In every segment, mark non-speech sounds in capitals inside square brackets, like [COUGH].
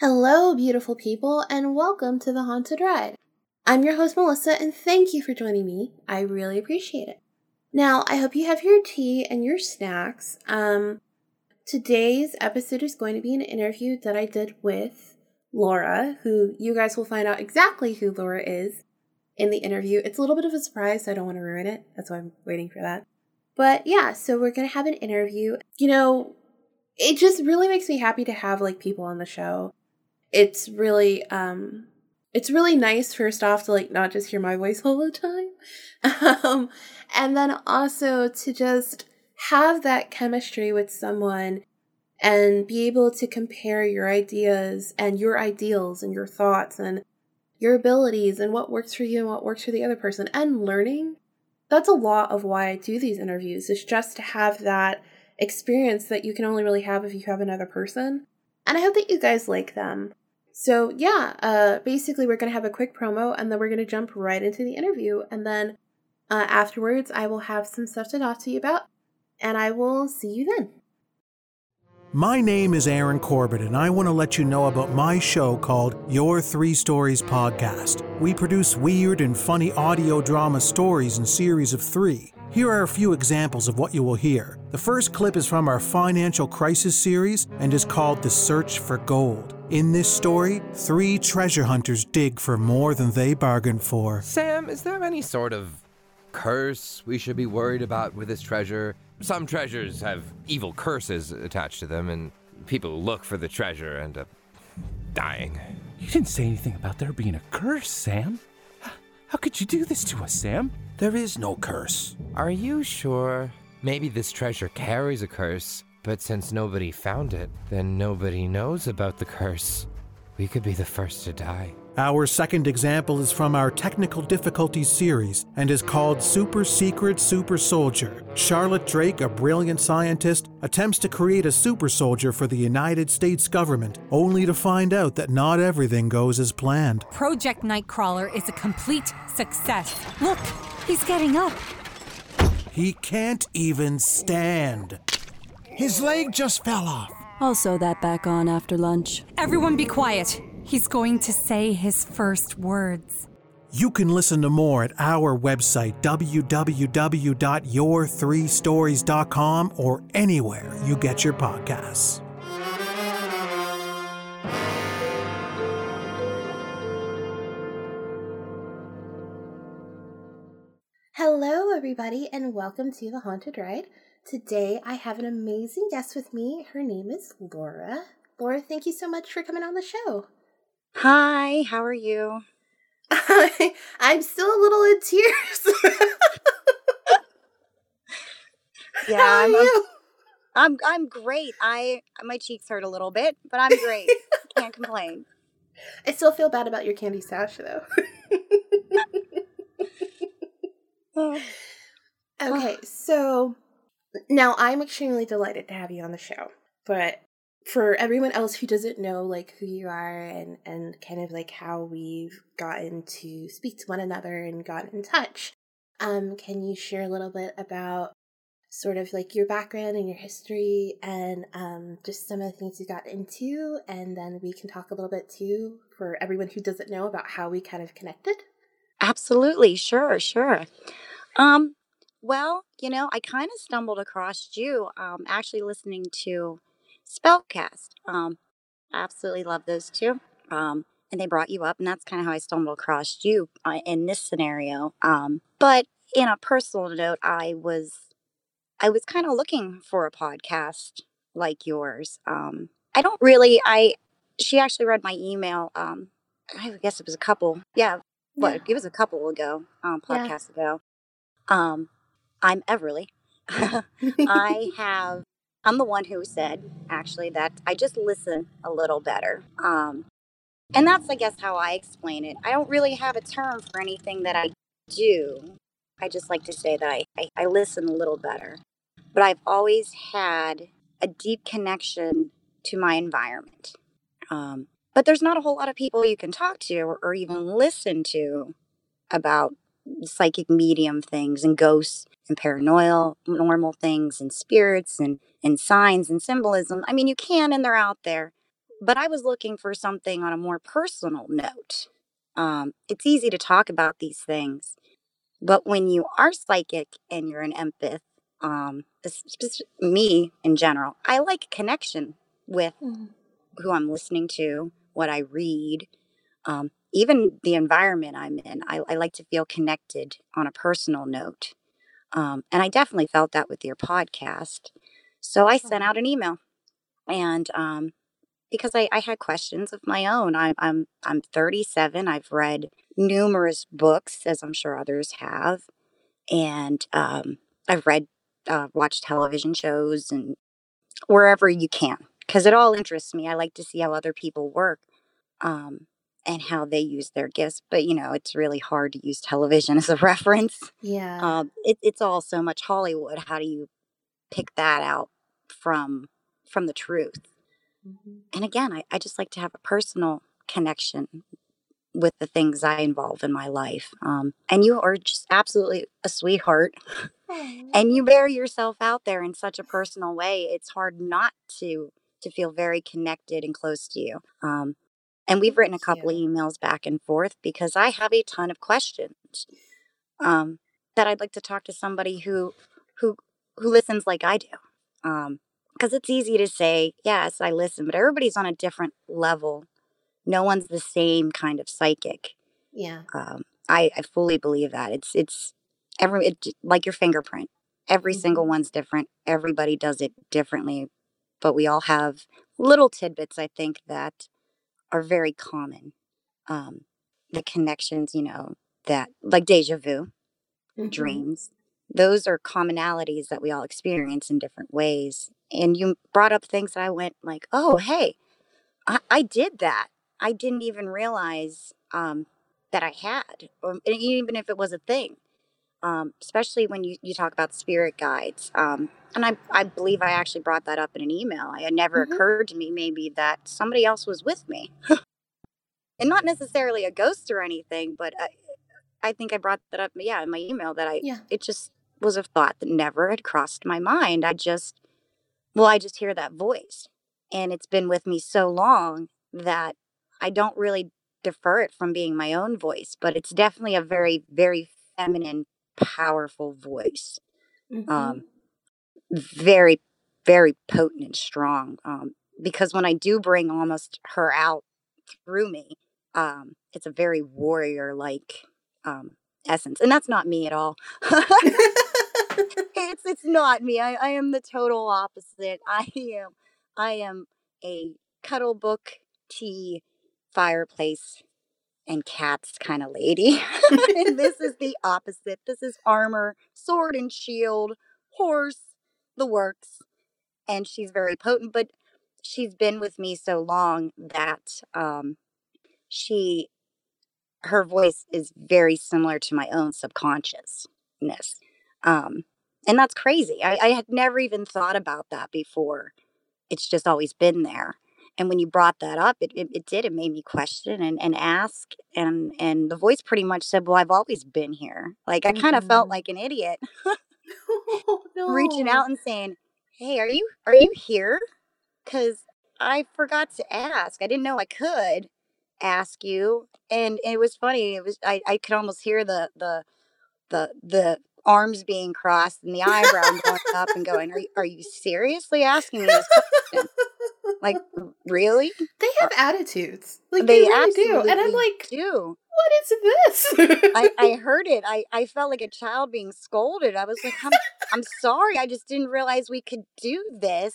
Hello, beautiful people, and welcome to the Haunted Ride. I'm your host, Melissa, and thank you for joining me. I really appreciate it. Now, I hope you have your tea and your snacks. Um, today's episode is going to be an interview that I did with Laura, who you guys will find out exactly who Laura is in the interview. It's a little bit of a surprise, so I don't want to ruin it. That's why I'm waiting for that. But yeah, so we're going to have an interview. You know, it just really makes me happy to have like people on the show it's really um it's really nice first off to like not just hear my voice [LAUGHS] all the time um and then also to just have that chemistry with someone and be able to compare your ideas and your ideals and your thoughts and your abilities and what works for you and what works for the other person and learning. That's a lot of why I do these interviews is just to have that experience that you can only really have if you have another person. And I hope that you guys like them. So yeah, uh, basically we're gonna have a quick promo and then we're gonna jump right into the interview, and then uh, afterwards I will have some stuff to talk to you about, and I will see you then. My name is Aaron Corbett, and I want to let you know about my show called Your Three Stories Podcast. We produce weird and funny audio drama stories in series of three. Here are a few examples of what you will hear. The first clip is from our financial crisis series and is called The Search for Gold. In this story, three treasure hunters dig for more than they bargained for. Sam, is there any sort of curse we should be worried about with this treasure? Some treasures have evil curses attached to them, and people look for the treasure end up dying. You didn't say anything about there being a curse, Sam. How could you do this to us, Sam? There is no curse. Are you sure? Maybe this treasure carries a curse, but since nobody found it, then nobody knows about the curse. We could be the first to die. Our second example is from our Technical Difficulties series and is called Super Secret Super Soldier. Charlotte Drake, a brilliant scientist, attempts to create a super soldier for the United States government, only to find out that not everything goes as planned. Project Nightcrawler is a complete success. Look, he's getting up. He can't even stand. His leg just fell off. I'll sew that back on after lunch. Everyone be quiet. He's going to say his first words. You can listen to more at our website, www.your3stories.com, or anywhere you get your podcasts. Hello, everybody, and welcome to the Haunted Ride. Today I have an amazing guest with me. Her name is Laura. Laura, thank you so much for coming on the show. Hi, how are you? [LAUGHS] I'm still a little in tears. [LAUGHS] Yeah, How are I'm, you? I'm I'm great. I my cheeks hurt a little bit, but I'm great. [LAUGHS] Can't complain. I still feel bad about your candy stash, though. Oh. okay, [SIGHS] so now I'm extremely delighted to have you on the show, but for everyone else who doesn't know like who you are and and kind of like how we've gotten to speak to one another and gotten in touch, um, can you share a little bit about sort of like your background and your history and um, just some of the things you got into, and then we can talk a little bit too for everyone who doesn't know about how we kind of connected. Absolutely, sure, sure. Um, well, you know, I kind of stumbled across you um, actually listening to Spellcast. Um, I absolutely love those two. Um, and they brought you up, and that's kind of how I stumbled across you uh, in this scenario. Um, but in a personal note, I was I was kind of looking for a podcast like yours. Um, I don't really. I she actually read my email. Um, I guess it was a couple. Yeah, what Yeah. it was a couple ago, um, Yeah. podcasts ago. Um, I'm Everly. [LAUGHS] I have. I'm the one who said actually that I just listen a little better. Um, and that's, I guess, how I explain it. I don't really have a term for anything that I do. I just like to say that I, I, I listen a little better. But I've always had a deep connection to my environment. Um, but there's not a whole lot of people you can talk to or, or even listen to about psychic medium things and ghosts and paranormal normal things and spirits and and signs and symbolism. I mean, you can and they're out there, but I was looking for something on a more personal note. Um, it's easy to talk about these things, but when you are psychic and you're an empath, um, me in general, I like connection with mm-hmm. who I'm listening to, what I read, um, even the environment I'm in. I, I, like to feel connected on a personal note. Um, and I definitely felt that with your podcast. So I sent out an email and um, because I, I had questions of my own. I, I'm I'm 37. I've read numerous books, as I'm sure others have, and um, I've read, uh, watched television shows, and wherever you can, because it all interests me. I like to see how other people work, um, and how they use their gifts. But you know, it's really hard to use television [LAUGHS] as a reference. Yeah, um, it, it's all so much Hollywood. How do you pick that out from from the truth? Mm-hmm. And again, I, I just like to have a personal connection with the things I involve in my life. Um, and you are just absolutely a sweetheart. [LAUGHS] and you bear yourself out there in such a personal way. It's hard not to to feel very connected and close to you. Um, and we've written a couple of emails back and forth because I have a ton of questions um, that I'd like to talk to somebody who who who listens like I do. Um, because it's easy to say, yes, I listen, but everybody's on a different level. No one's the same kind of psychic. Yeah. Um, I, I fully believe that. It's, it's every, it, like your fingerprint. Every mm-hmm. single one's different. Everybody does it differently, but we all have little tidbits, I think, that are very common. Um, the connections, you know, that like deja vu, mm-hmm. dreams, those are commonalities that we all experience in different ways and you brought up things that I went like, oh, hey, I, I did that. I didn't even realize um, that I had, or even if it was a thing. Um, especially when you, you talk about spirit guides. Um, and I, I believe I actually brought that up in an email. It never mm-hmm. occurred to me maybe that somebody else was with me. [LAUGHS] and not necessarily a ghost or anything, but I, I think I brought that up, yeah, in my email that I, yeah. it just was a thought that never had crossed my mind. I just, well, I just hear that voice. And it's been with me so long that I don't really defer it from being my own voice, but it's definitely a very, very feminine, powerful voice. Mm-hmm. Um, very, very potent and strong. Um, because when I do bring almost her out through me, um, it's a very warrior like um, essence. And that's not me at all. [LAUGHS] it's it's not me. I, I am the total opposite. I am I am a cuddle book, tea, fireplace, and cats kind of lady. [LAUGHS] and this is the opposite. This is armor, sword and shield, horse, the works. And she's very potent, but she's been with me so long that um she her voice is very similar to my own subconsciousness. Um, and that's crazy. I, I had never even thought about that before. It's just always been there. And when you brought that up, it, it, it did. It made me question and, and ask. And and the voice pretty much said, Well, I've always been here. Like I kind of felt mm-hmm. like an idiot. [LAUGHS] oh, [LAUGHS] no. Reaching out and saying, Hey, are you are you here? Cause I forgot to ask. I didn't know I could ask you. And it was funny. It was I, I could almost hear the the the the arms being crossed and the eyebrow going up and going, are you, are you seriously asking me this question? Like, really? [LAUGHS] They have attitudes. Like, they, they really do. And I'm like, do. what is this? I, I [LAUGHS] heard it. I, I felt like a child being scolded. I was like, I'm, I'm sorry. I just didn't realize we could do this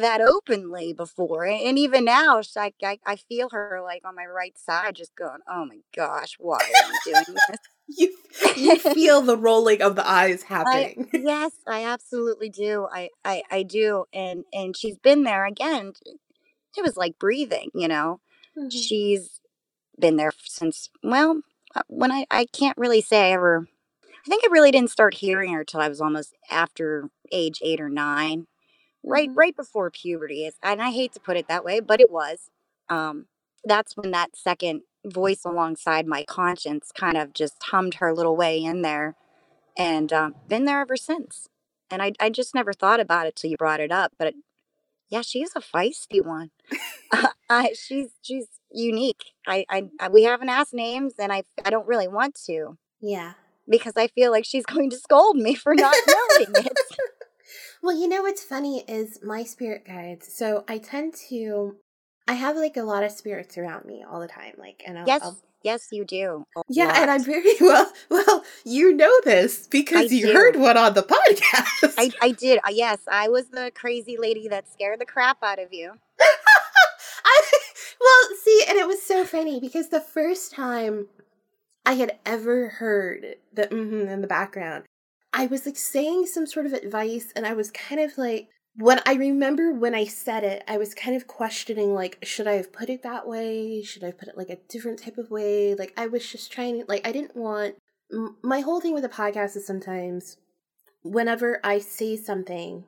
that openly before. And even now, I, I, I feel her like on my right side just going, oh my gosh, why are you doing [LAUGHS] this? you you feel [LAUGHS] the rolling of the eyes happening. I, [LAUGHS] yes, I absolutely do. I, I I do, and and she's been there again. It was like breathing, you know. Mm-hmm. She's been there since well, uh, when I I can't really say I ever. I think I really didn't start hearing her till I was almost after age eight or nine, right mm-hmm. right before puberty. is And I hate to put it that way, but it was. um, that's when that second voice alongside my conscience kind of just hummed her little way in there and um, been there ever since. And I, I just never thought about it till you brought it up. But it, yeah, she's a feisty one. [LAUGHS] I, she's she's unique. I, I, I we haven't asked names, and I I don't really want to Yeah. because I feel like she's [LAUGHS] going to scold me for not knowing it. [LAUGHS] Well, you know what's funny is my spirit guides. So I tend to, I have like a lot of spirits around me all the time. Like, and I'll, Yes, I'll- yes, you do. Yeah, and I'm very [LAUGHS] well. Well, you know this because I you do. heard one on the [LAUGHS] podcast. I, I did. Uh, yes, I was the crazy lady that scared the crap out of you. [LAUGHS] I well, see, and it was so funny because the first time I had ever heard the mm in the background, I was like saying some sort of advice, and I was kind of like, when I remember when I said it, I was kind of questioning like, should I have put it that way? Should I put it like a different type of way? Like, I was just trying, like, I didn't want my whole thing with the podcast is sometimes whenever I say something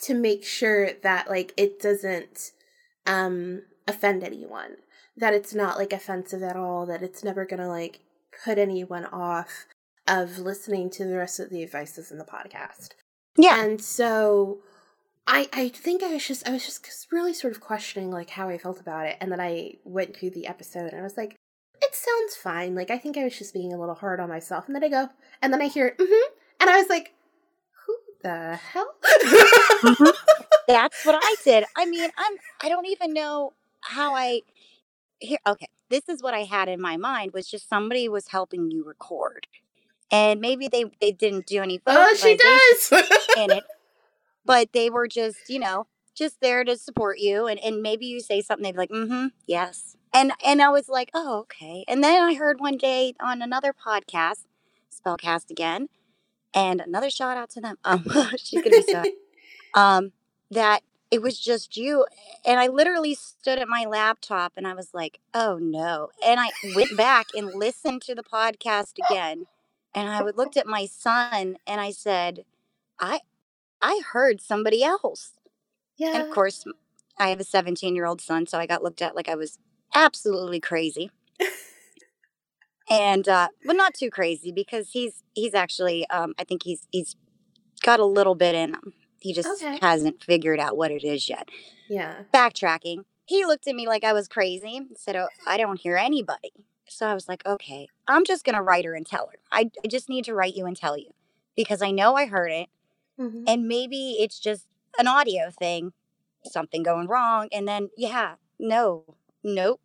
to make sure that like it doesn't um offend anyone that it's not like offensive at all that it's never gonna like put anyone off of listening to the rest of the advices in the podcast Yeah. and so i i think i was just i was just really sort of questioning like how i felt about it and then i went through the episode and i was like it sounds fine like i think i was just being a little hard on myself and then i go and then i hear mm-hmm and i was like who the hell [LAUGHS] That's what I did. I mean, I'm I don't even know how I here okay. This is what I had in my mind was just somebody was helping you record. And maybe they they didn't do any oh she does [LAUGHS] in it, but they were just, you know, just there to support you and and maybe you say something they'd be like, mm-hmm, yes." And and I was like, "Oh, okay." And then I heard one day on another podcast, Spellcast again, and another shout out to them. Um [LAUGHS] she's to be so [LAUGHS] um, that it was just you. And I literally stood at my laptop and I was like, oh no. And I went back and listened to the podcast again. And I would looked at my son and I said, I I heard somebody else. yeah And of course, I have a 17 year old son, so I got looked at like I was absolutely crazy. and uh, but not too crazy because he's he's actually um, I think he's he's got a little bit in him. He just Okay. hasn't figured out what it is yet. yeah Backtracking, he looked at me like I was crazy. and Said, "Oh, I don't hear anybody." So I was like, "Okay, I'm just gonna write her and tell her. I, I just need to write you and tell you because I know I heard it, Mhm. and maybe it's just an audio thing, something going wrong, and then yeah, no, nope.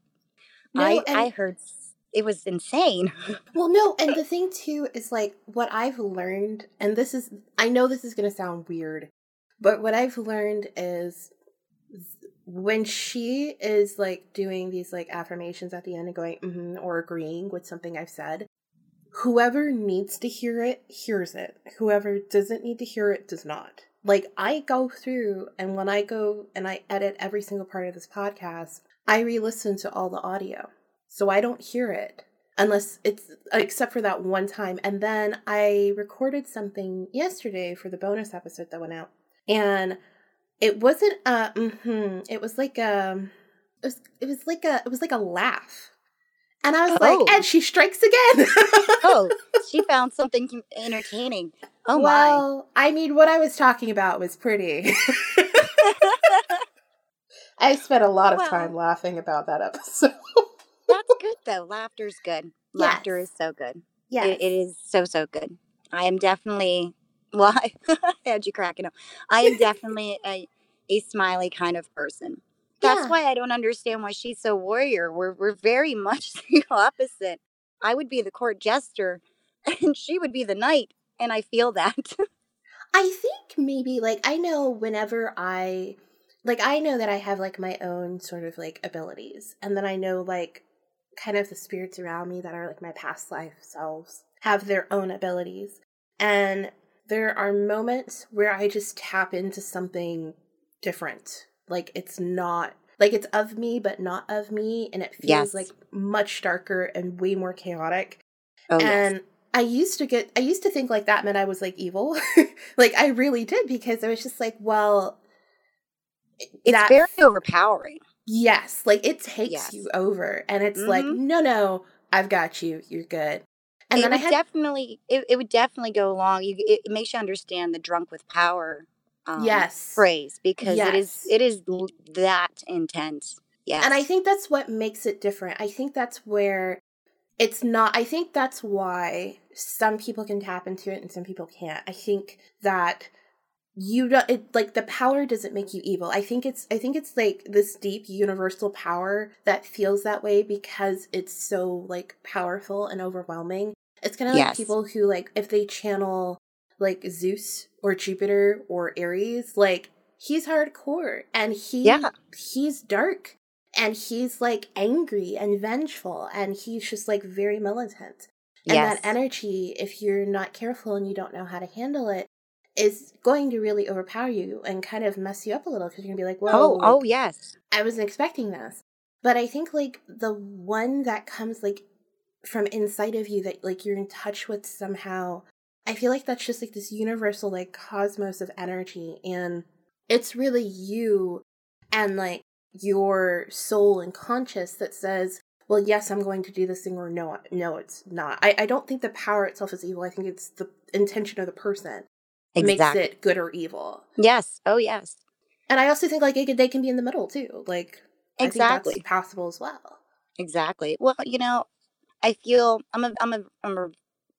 No, I I heard it was insane. [LAUGHS] Well, no, and the thing too is like what I've learned, and this is, I know this is going to sound weird, but what I've learned is when she is like doing these like affirmations at the end and going, mm-hmm, or agreeing with something I've said, whoever needs to hear it hears it. Whoever doesn't need to hear it does not. Like I go through, and when I go and I edit every single part of this podcast, I re listen to all the audio. So I don't hear it unless it's except for that one time. And then I recorded something yesterday for the bonus episode that went out, and it wasn't a mm-hmm, it was like a it was it was like a it was like a laugh, and I was Oh. like, and she strikes again. [LAUGHS] oh, she found something entertaining. Oh well, I mean, what I was talking about was pretty. [LAUGHS] [LAUGHS] I spent a lot of Well- time laughing about that episode. that's good though. Laughter's good. Laughter Yes. is so good. Yeah, It, it is so so good. I am definitely [LAUGHS] well. [LAUGHS] I had you cracking up. I am definitely a a smiley kind of person. That's Yeah. why I don't understand why she's so warrior. We're we're very [LAUGHS] much the opposite. I would be the court jester, and she would be the knight, and I feel that. I think maybe like I know whenever I like I know that I have like my own sort of like abilities and then I know like kind of the spirits around me that are like my past life selves have their own abilities and there are moments where I just tap into something different like it's not like it's of me but not of me and it feels Yes. like much darker and way more chaotic Oh and I used to get I used to think like that meant I was like evil. [LAUGHS] like I really did because I was just like, well it's that very overpowering. Yes, like it takes Yes. you over, and it's like, Mhm. no, no, I've got you. You're good. And it then I had definitely it, it would definitely go along. You it, it makes you understand the drunk with power um, yes, phrase because it is Yes. it is that intense. Yes. And I think that's what makes it different. I think that's where it's not, I think that's why some people can tap into it and some people can't. I think that you don't, it, like the power doesn't make you evil. I think it's, I think it's like this deep universal power that feels that way because it's so like powerful and overwhelming. It's kind of like people who like, if they channel like Zeus or Jupiter or Ares, like he's hardcore and he Yeah. he's dark and he's like angry and vengeful and he's just like very militant and yes. that energy if you're not careful and you don't know how to handle it is going to really overpower you and kind of mess you up a little because you're gonna be like oh, whoa oh oh yes. i wasn't expecting this. But i think like the one that comes like from inside of you that like you're in touch with somehow i feel like that's just like this universal like cosmos of energy and it's really you and like your soul and conscious that says well yes i'm going to do this thing or no no it's not. I, I don't think the power itself is evil. I think it's the intention of the person makes it good or evil Yes. Oh yes. and i also think like it, they can be in the middle too like Exactly. I think that's possible as well Exactly. Well, you know, I feel I'm a I'm a I'm a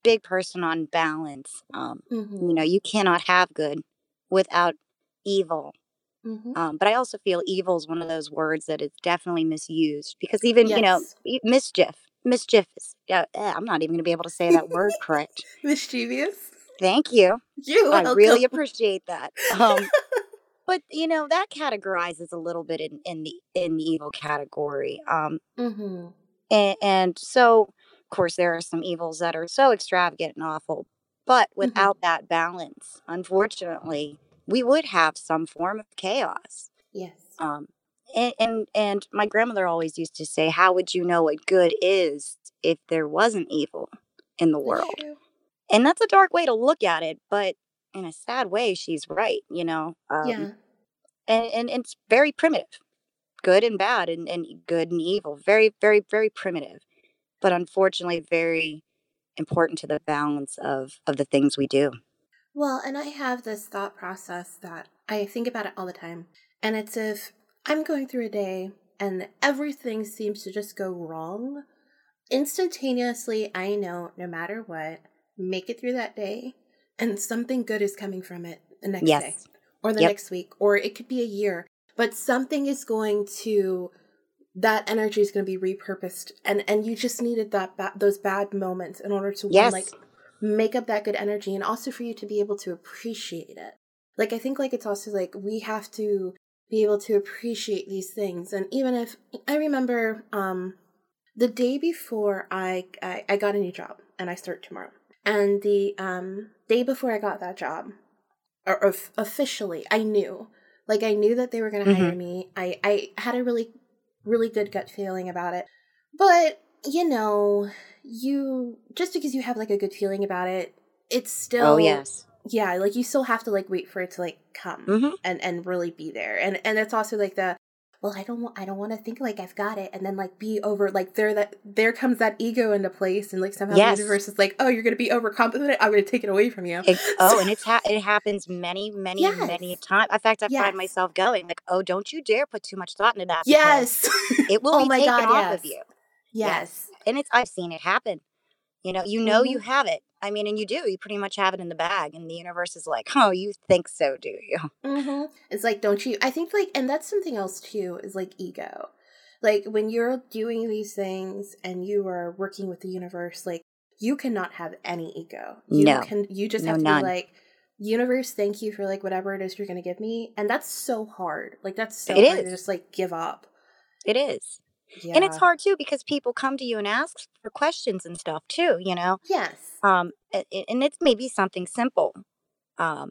big person on balance. Um, mm-hmm. you know, you cannot have good without evil. Mm-hmm. Um, but I also feel evil is one of those words that is definitely misused because even you know mischief, mischief is. Yeah, eh, I'm not even going to be able to say that word correct. [LAUGHS] mischievous Thank you. you I really appreciate that. [LAUGHS] Um, but you know that categorizes a little bit in, in the in the evil category. Um, mm-hmm. and, and so of course there are some evils that are so extravagant and awful but Mm-hmm. without that balance unfortunately we would have some form of chaos yes um and, and and my grandmother always used to say how would you know what good is if there wasn't evil in the world. And that's a dark way to look at it but in a sad way she's right you know um, yeah and, and it's very primitive good and bad and, and good and evil very very very primitive but unfortunately very important to the balance of of the things we do Well, and I have this thought process that I think about it all the time. And it's if I'm going through a day and everything seems to just go wrong, instantaneously, I know no matter what, make it through that day and something good is coming from it the next day or the Yep. next week or it could be a year, but something is going to that energy is going to be repurposed and and you just needed that ba- those bad moments in order to yes like make up that good energy and also for you to be able to appreciate it. Like I think like it's also like we have to be able to appreciate these things and even if I remember um the day before I I, I got a new job and I start tomorrow. And the um day before I got that job or of- officially I knew like I knew that they were going to hire me. I I had a really really good gut feeling about it. But, you know, you just because you have like a good feeling about it, it's still oh yes yeah, like you still have to like wait for it to like come hmm and and really be there. And and it's also like the well, I don't want I don't want to think like I've got it and then like be over like there that there comes that ego into place and like somehow Yes. the universe is like, "Oh, you're going to be overconfident. I'm going to take it away from you." It's, oh, and it's [LAUGHS] ha- it happens many, many, many times. In fact, I Yes. find myself going like, "Oh, don't you dare put too much thought into that." Yes. it [LAUGHS] will Oh be my taken God, off of yes. you. yes. and it's I've seen it happen. You know, you know you Mhm. have it. I mean, and you do. You pretty much have it in the bag, and the universe is like, "Oh, you think so, do you?" Mm-hmm. It's like, don't you? I think, like, and that's something else too, is like ego. Like, when you're doing these things and you are working with the universe, like, you cannot have any ego. You No. can, you just No, have to none. be like, universe, thank you for like whatever it is you're going to give me. And that's so hard. Like, that's so It hard to just like give up. It is. Yeah. And it's hard too because people come to you and ask for questions and stuff too, you know. Yes. Um and it's maybe something simple. Um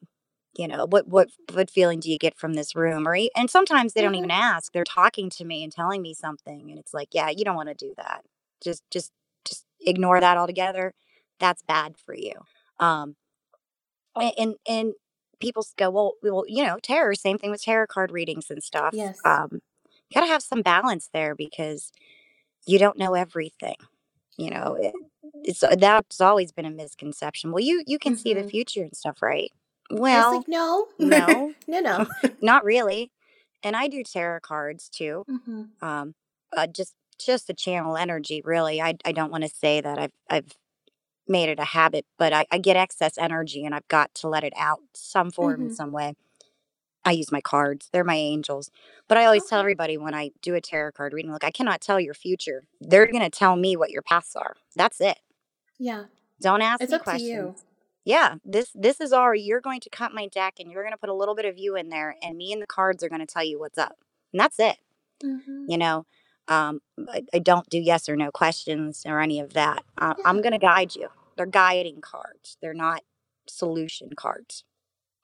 you know, what what what feeling do you get from this room or and sometimes they don't Mhm. even ask. They're talking to me and telling me something and it's like, yeah, you don't want to do that. Just just just ignore that altogether. That's bad for you. Um a- and and people go, well, well, you know, tarot, same thing with tarot card readings and stuff. Yes. Um got to have some balance there because you don't know everything. You know, it, it's that's always been a misconception. Well, you you can see the Mhm. future and stuff, right? Well, like, no, [LAUGHS] no. no, no. [LAUGHS] not really. And I do tarot cards too. hmm Um, uh, just just to channel energy, really. I I don't want to say that I've I've made it a habit, but I, I get excess energy and I've got to let it out some form in Mhm. some way. I use my cards; they're my angels. But I always tell everybody when I do a tarot card reading, look, I cannot tell your future. They're gonna tell me what your paths are. That's it. Yeah, Don't ask it's me up to you. questions. Yeah, this this is already you're going to cut my deck and you're going to put a little bit of you in there and me and the cards are going to tell you what's up. And that's it. hmm You know, um, I, I don't do yes or no questions or any of that. Uh, I'm going to guide you. They're guiding cards. They're not solution cards.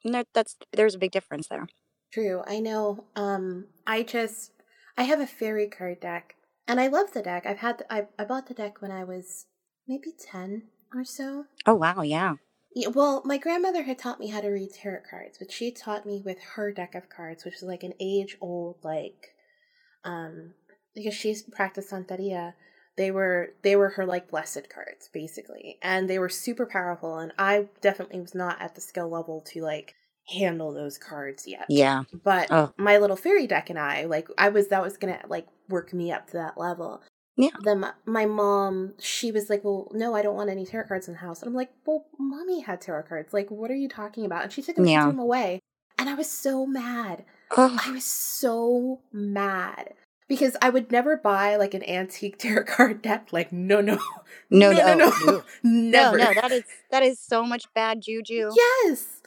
And that, that's there's a big difference there. True. I know. Um, I just I have a fairy card deck, and I love the deck. I've had I I bought the deck when I was maybe ten or so. Oh wow, yeah. Yeah, well, my grandmother had taught me how to read tarot cards, but she taught me with her deck of cards, which is like an age old like um because she's practiced Santeria. They were they were her like blessed cards basically, and they were super powerful. And I definitely was not at the skill level to like handle those cards yet. Yeah. But Oh. my little fairy deck and I, like, I was that was gonna like work me up to that level. Yeah. Then my, mom, she was like, "Well, no, I don't want any tarot cards in the house." And I'm like, "Well, mommy had tarot cards. Like, what are you talking about?" And she took them, Yeah. them away, and I was so mad. Oh, I was so mad because I would never buy like an antique [LAUGHS] tarot card deck. Like, no, no, no, [LAUGHS] no, no, no, no, [LAUGHS] never. no, no, that is that is so much bad juju. Yes.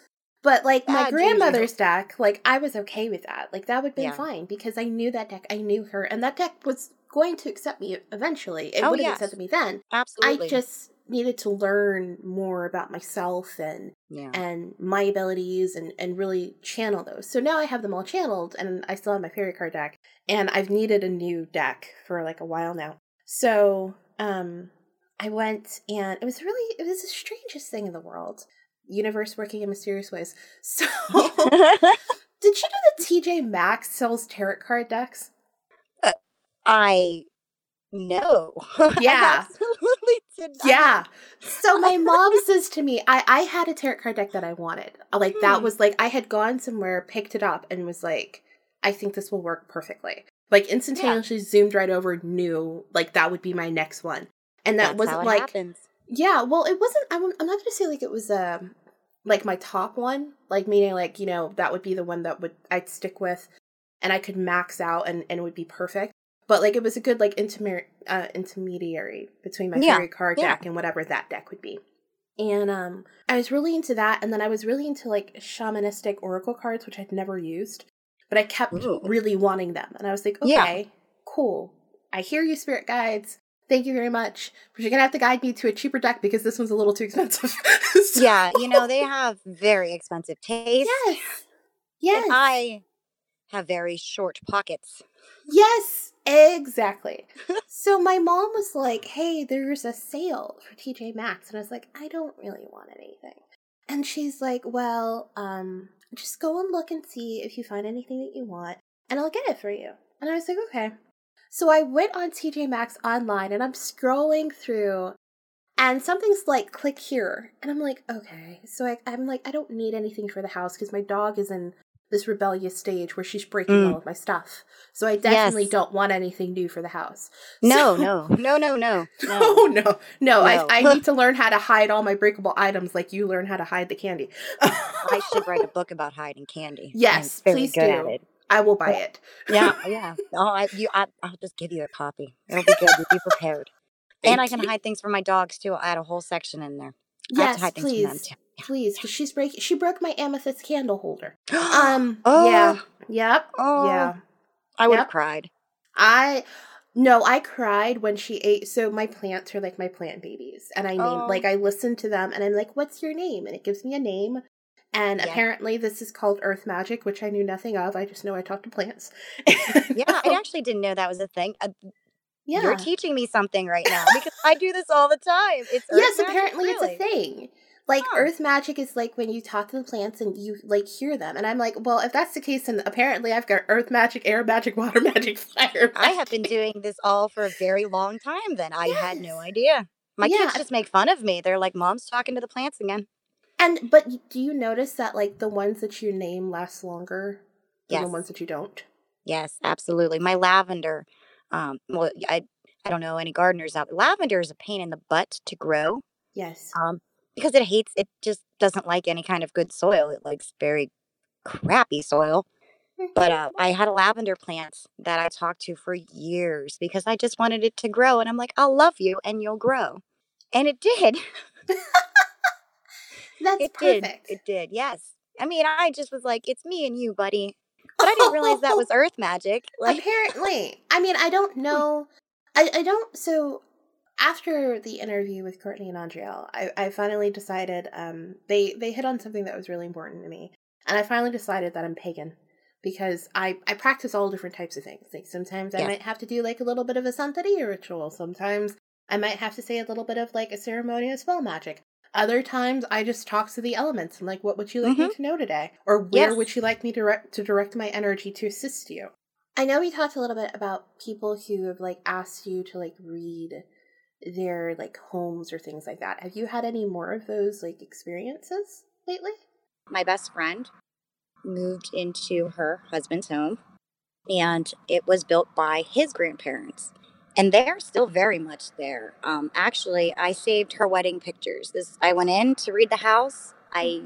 But like my Bad juju. grandmother's deck, like I was okay with that. Like that would be Yeah. fine because I knew that deck. I knew her, and that deck was going to accept me eventually. It Oh, would have yes. accepted me then. Absolutely. I just needed to learn more about myself and yeah. and my abilities and and really channel those. So now I have them all channeled, and I still have my fairy card deck, and I've needed a new deck for like a while now. So um, I went and it was really it was the strangest thing in the world. Universe working in mysterious ways. [LAUGHS] So [LAUGHS] did you know that TJ Maxx sells tarot card decks? I [LAUGHS] I Yeah. absolutely did not. Yeah. So my mom [LAUGHS] says to me, I, I had a tarot card deck that I wanted. Like that Hmm. was like I had gone somewhere, picked it up, and was like, I think this will work perfectly. Like instantaneously zoomed right over, knew like that would be my next one. And that That's wasn't like happens. Yeah, well, it wasn't. I'm, I'm not gonna say like it was um like my top one, like meaning like you know that would be the one that would I'd stick with, and I could max out and and it would be perfect. But like it was a good like intermediary uh, intermediary between my Yeah, fairy card yeah. deck and whatever that deck would be. And um, I was really into that, and then I was really into like shamanistic oracle cards, which I'd never used, but I kept Ooh. really wanting them, and I was like, Yeah. okay, cool. I hear you, spirit guides. Thank you very much. But you're gonna have to guide me to a cheaper deck because this one's a little too expensive. [LAUGHS] So- Yeah, you know, they have very expensive taste. Yes. Yes. And I have very short pockets. Yes. Exactly. [LAUGHS] so my mom was like, "Hey, there's a sale for TJ Maxx," and I was like, "I don't really want anything." And she's like, "Well, um, just go and look and see if you find anything that you want, and I'll get it for you." And I was like, "Okay." So I went on TJ Maxx online, and I'm scrolling through, and something's like, "Click here," and I'm like, "Okay." So I, I'm like, I don't need anything for the house because my dog is in this rebellious stage where she's breaking Mm. all of my stuff. So I definitely Yes. don't want anything new for the house. No, So- no, no, no, no, [LAUGHS] No, no. no, no. No. I, I need to learn how to hide all my breakable items like you learn how to hide the candy. I should write a [LAUGHS] book about hiding candy. I'm Yes, very please good do. at it. I will buy it. Yeah, [LAUGHS] yeah. Oh, I, you, I, I'll just give you a copy. It'll be good. You'll be prepared. and I can you. hide things for my dogs too. I add a whole section in there. I have Yes, to hide things from them please. Please, because she's breaking. She broke my amethyst candle holder. [GASPS] um, oh, Yeah. Yep. oh, Yeah. I would have cried. I no, I cried when she ate. So my plants are like my plant babies, and I name Oh. like I listen to them, and I'm like, "What's your name?" And it gives me a name. And Yeah. apparently, this is called Earth Magic, which I knew nothing of. I just know I talk to plants. Yeah, [LAUGHS] I actually didn't know that was a thing. Uh, yeah. You're teaching me something right now because I do this all the time. It's yes, magic, apparently really. it's a thing. Like Huh. earth magic is like when you talk to the plants and you like hear them. And I'm like, well, if that's the case, then apparently I've got earth magic, air magic, water [LAUGHS] magic, fire. I have been doing this all for a very long time then. I had no idea. My Yeah. kids just make fun of me. They're like, Mom's talking to the plants again. And but do you notice that like the ones that you name last longer than the ones that you don't? Yes, absolutely. My lavender, um, well, I I don't know any gardeners out. Lavender is a pain in the butt to grow, Yes. um, because it hates it just doesn't like any kind of good soil. It likes very crappy soil. But uh, I had a lavender plant that I talked to for years because I just wanted it to grow, and I'm like, I'll love you and you'll grow, and it did. [LAUGHS] That's It did. perfect. It did. Yes. I mean, I just was like, it's me and you, buddy. But I didn't realize that [LAUGHS] was earth magic. Like, Apparently. I mean, I don't know. I, I don't. So, after the interview with Courtney and Andriel, I, I finally decided um, they, they hit on something that was really important to me. And I finally decided that I'm pagan because I, I practice all different types of things. Like, sometimes I might have to do like a little bit of a Santeria ritual. Sometimes I might have to say a little bit of like a ceremony of spell magic. Other times, I just talk to the elements and like, what would you like me to know today, or where Yes. would you like me to direct to direct my energy to assist you? I know we talked a little bit about people who have like asked you to like read their like homes or things like that. Have you had any more of those like experiences lately? my best friend moved into her husband's home, and it was built by his grandparents. And they're still very much there. Um, actually, I saved her wedding pictures. This I went in to read the house. I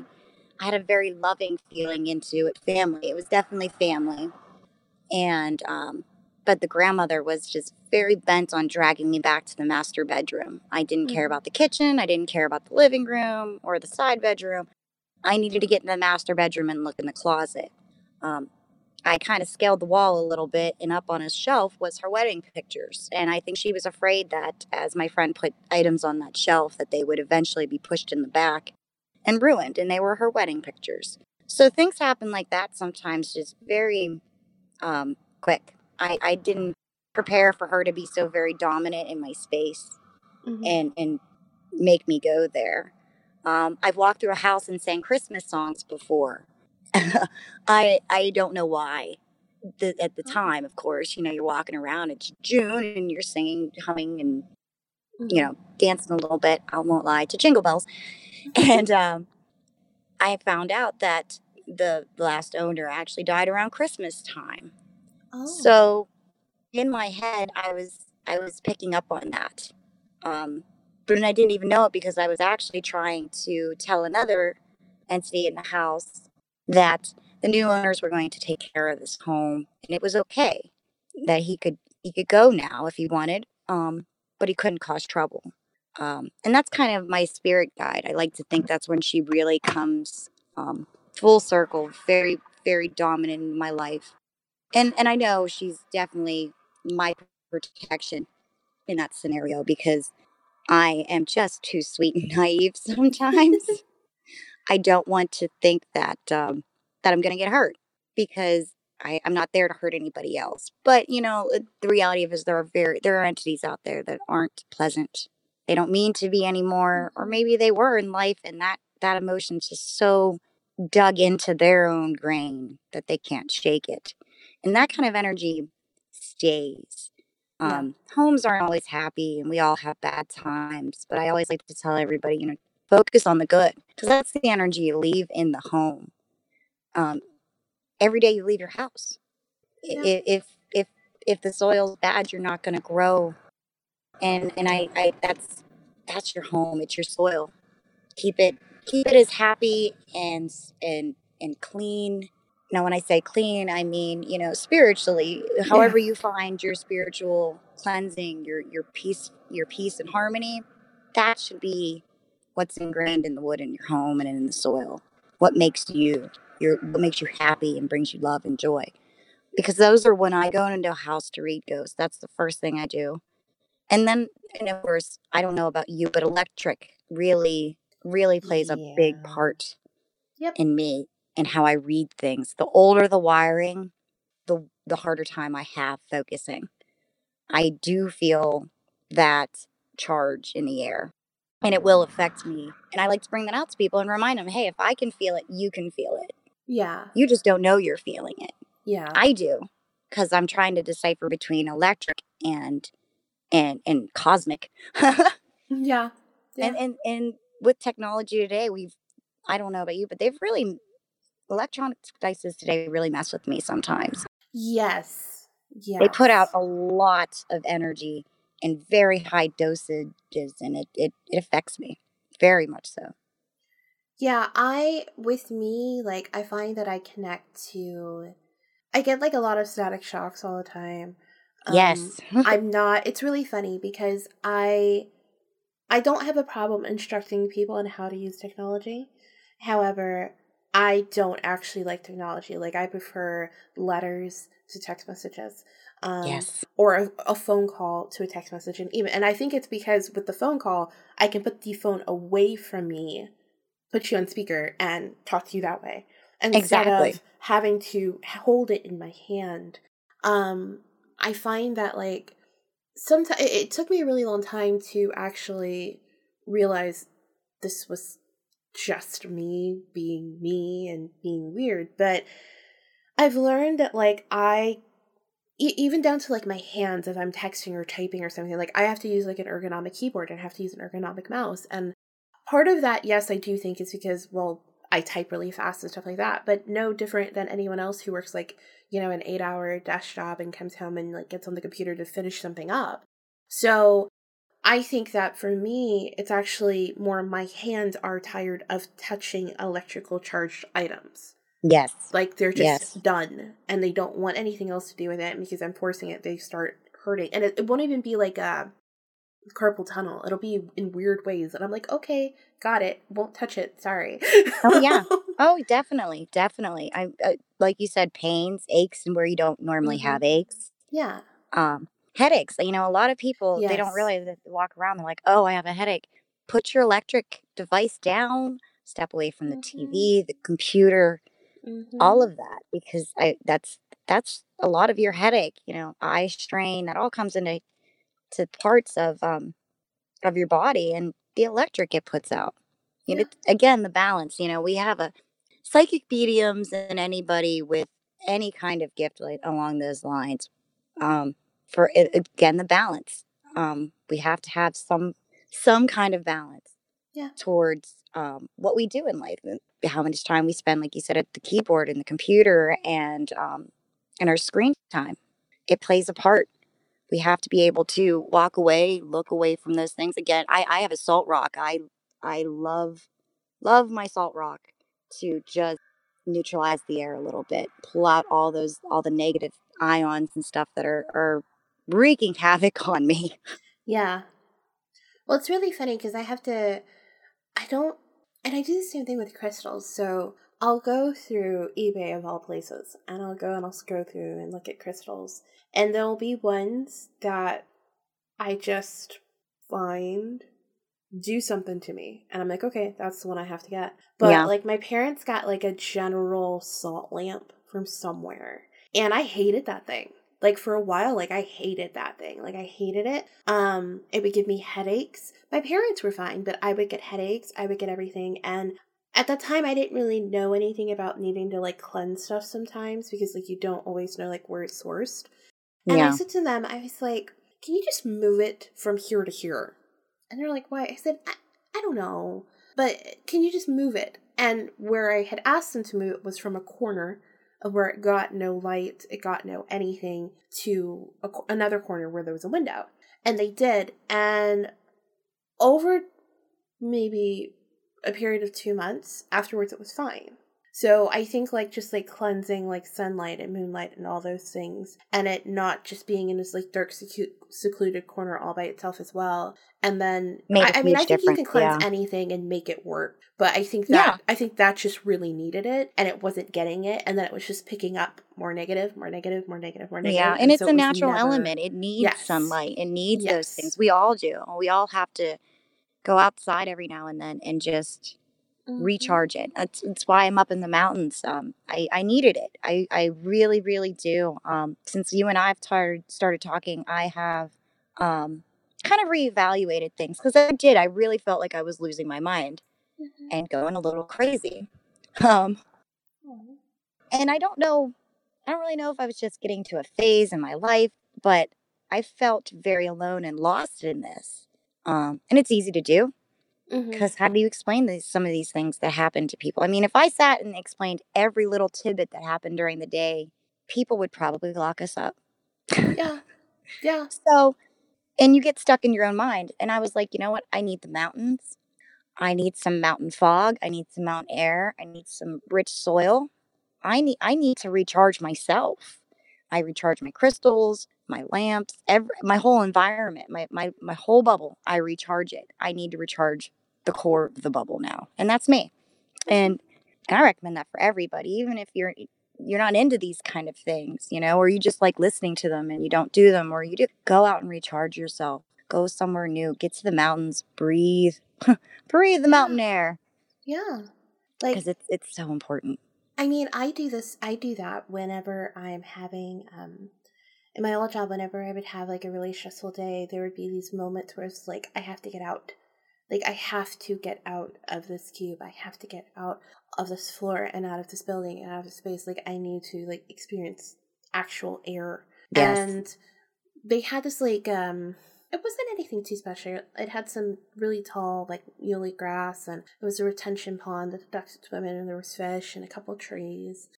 I had a very loving feeling into it. Family. It was definitely family. And um, but the grandmother was just very bent on dragging me back to the master bedroom. I didn't care Mhm. about the kitchen. I didn't care about the living room or the side bedroom. I needed to get in the master bedroom and look in the closet. Um, I kind of scaled the wall a little bit, and up on a shelf was her wedding pictures. And I think she was afraid that as my friend put items on that shelf, that they would eventually be pushed in the back and ruined. And they were her wedding pictures. So things happen like that sometimes, just very um, quick. I, I didn't prepare for her to be so very dominant in my space Mhm. and and make me go there. Um, I've walked through a house and sang Christmas songs before. [LAUGHS] I I don't know why. The, at the time, of course, you know you're walking around. It's June and you're singing, humming, and you know dancing a little bit. I won't lie to Jingle Bells. [LAUGHS] And um, I found out that the last owner actually died around Christmas time. Oh. So in my head, I was I was picking up on that, um, but I didn't even know it because I was actually trying to tell another entity in the house that the new owners were going to take care of this home, and it was okay that he could he could go now if he wanted, um, but he couldn't cause trouble. Um, and that's kind of my spirit guide. I like to think that's when she really comes um, full circle, very very dominant in my life and and I know she's definitely my protection in that scenario because I am just too sweet and [LAUGHS] naive sometimes. [LAUGHS] I don't want to think that um, that I'm going to get hurt because I, I'm not there to hurt anybody else. But you know, the reality of is there are very there are entities out there that aren't pleasant. They don't mean to be anymore, or maybe they were in life, and that that emotion's just so dug into their own grain that they can't shake it and that kind of energy stays. Yeah. Um, Homes aren't always happy, and we all have bad times. But I always like to tell everybody, you know, focus on the good because that's the energy you leave in the home. Um, every day you leave your house. Yeah. If if if the soil's bad, you're not going to grow. And and I, I that's that's your home. It's your soil. Keep it keep it as happy and and and clean now, when I say clean, I mean, you know, spiritually, however you find your spiritual cleansing, your your peace, your peace and harmony, that should be what's ingrained in the wood in your home and in the soil. What makes you your what makes you happy and brings you love and joy. Because those are when I go into a house to read ghosts. That's the first thing I do. And then and of course, I don't know about you, but electric really, really plays a big part Yep. in me and how I read things. The older the wiring, the the harder time I have focusing. I do feel that charge in the air. and it will affect me. And I like to bring that out to people and remind them, hey, if I can feel it, you can feel it. Yeah. You just don't know you're feeling it. Yeah. I do because I'm trying to decipher between electric and and and cosmic. yeah. [LAUGHS] yeah. And and and with technology today, we've I don't know about you, but they've really electronic devices today really mess with me sometimes. Yes. Yeah. They put out a lot of energy in very high dosages and it, it, it affects me very much so. Yeah, I with me, like I find that I connect to I get like a lot of static shocks all the time. Um, Yes. I'm [LAUGHS] not it's really funny because I I don't have a problem instructing people on how to use technology. However, I don't actually like technology. Like I prefer letters to text messages. Um, Yes. Or a, a phone call to a text message, and even and I think it's because with the phone call, I can put the phone away from me, put you on speaker, and talk to you that way instead Exactly. of having to hold it in my hand. Um, I find that like sometimes it, it took me a really long time to actually realize this was just me being me and being weird, but I've learned that like I e- even down to like my hands if I'm texting or typing or something like I have to use like an ergonomic keyboard and I have to use an ergonomic mouse and part of that yes I do think is because well I type really fast and stuff like that but no different than anyone else who works like you know an 8 hour desk job and comes home and like gets on the computer to finish something up. So I think that for me it's actually more my hands are tired of touching electrical charged items Yes. like they're just Yes. done and they don't want anything else to do with it because I'm forcing it, they start hurting. And it, it won't even be like a carpal tunnel. It'll be in weird ways. And I'm like, okay, got it. Won't touch it. Sorry. Oh yeah. [LAUGHS] Oh, definitely, definitely. I uh, like you said, pains, aches, and where you don't normally Mhm. have aches. yeah. Um, headaches. You know, a lot of people they don't Yes. realize that they walk around. They're like, "Oh, I have a headache." Put your electric device down. Step away from the Mhm. TV, the computer, all of that, because I that's that's a lot of your headache. You know, eye strain. That all comes into to parts of um of your body and the electric it puts out. You know, again, the balance. You know, we have a psychic mediums and anybody with any kind of gift like along those lines. Um, for it, again, the balance. Um, we have to have some some kind of balance Yeah. towards um, what we do in life how much time we spend, like you said, at the keyboard and the computer and um, and our screen time. It plays a part we have to be able to walk away, look away from those things. Again, I, I have a salt rock. I I love love my salt rock to just neutralize the air a little bit, pull out all those all the negative ions and stuff that are are wreaking havoc [LAUGHS] on me. Yeah. Well, it's really funny because I have to, I don't, and I do the same thing with crystals. So I'll go through eBay of all places and I'll go and I'll scroll through and look at crystals. And there'll be ones that I just find do something to me. And I'm like, okay, that's the one I have to get. But Yeah. like my parents got like a general salt lamp from somewhere. And I hated that thing like for a while like i hated that thing. Like i hated it. Um it would give me headaches. My parents were fine but i would get headaches. I would get everything. And at that time i didn't really know anything about needing to like cleanse stuff sometimes because like you don't always know like where it's sourced. And i Yeah. said to them i was like can you just move it from here to here? And they're like why? I said i, I don't know but can you just move it? And where i had asked them to move it was from a corner where it got no light, it got no anything, to a, another corner where there was a window. And they did. And over maybe a period of two months, afterwards it was fine. So I think like just like cleansing like sunlight and moonlight and all those things, and it not just being in this like dark secu- secluded corner all by itself as well. And then I I mean I think you can cleanse yeah. anything and make it work, but I think that Yeah. I think that just really needed it, and it wasn't getting it, and then it was just picking up more negative, more negative, more negative, more negative. Yeah, and it's so a it natural never- element. It needs Yes. sunlight. It needs those things. We all do. We all have to go outside every now and then and just Mhm. recharge it. That's, that's why I'm up in the mountains. Um, I, I needed it. I, I really, really do. Um, since you and I have tar- started talking, I have um, kind of reevaluated things because I did. I really felt like I was losing my mind and going a little crazy. [LAUGHS] Um, and I don't know, I don't really know if I was just getting to a phase in my life, but I felt very alone and lost in this. Um, and it's easy to do Mm-hmm. Because how do you explain these, some of these things that happen to people? I mean, if I sat and explained every little tidbit that happened during the day, people would probably lock us up. Yeah. [LAUGHS] Yeah. So, and you get stuck in your own mind. And I was like, you know what? I need the mountains. I need some mountain fog. I need some mountain air. I need some rich soil. I need I need to recharge myself. I recharge my crystals, my lamps, every my whole environment, my my my whole bubble. I recharge it. I need to recharge the core of the bubble now. And that's me. And and I recommend that for everybody, even if you're you're not into these kind of things, you know, or you just like listening to them and you don't do them, or you do go out and recharge yourself. Go somewhere new. Get to the mountains. Breathe. [LAUGHS] breathe the mountain air Yeah. Like because it's it's so important. I mean, I do this. I do that whenever I'm having, um, in my old job. Whenever I would have like a really stressful day, there would be these moments where it's like I have to get out. Like I have to get out of this cube. I have to get out of this floor and out of this building and out of this space. Like I need to like experience actual air. Yes. And they had this like um it wasn't anything too special. It had some really tall, like muhly grass, and it was a retention pond that the ducks would swim in, and there was fish and a couple trees,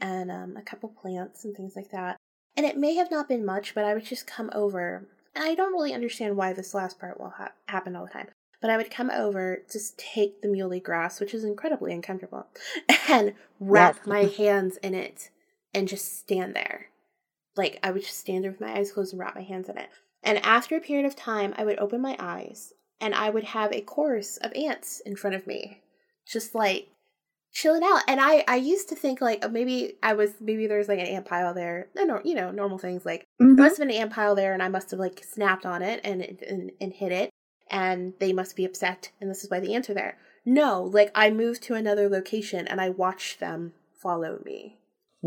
and um, a couple plants and things like that. And it may have not been much, but I would just come over, and I don't really understand why this last part will ha- happen all the time. But I would come over, just take the muhly grass, which is incredibly uncomfortable, [LAUGHS] and wrap Yes. my [LAUGHS] hands in it, and just stand there. Like I would just stand there with my eyes closed and wrap my hands in it. And after a period of time, I would open my eyes and I would have a chorus of ants in front of me, just like chilling out. And I, I used to think like oh, maybe I was maybe there's like an ant pile there. No, you know, normal things like there mm-hmm. must have been an ant pile there, and I must have like snapped on it and and, and hit it, and they must be upset, and this is why the answer there. No, like I moved to another location and I watched them follow me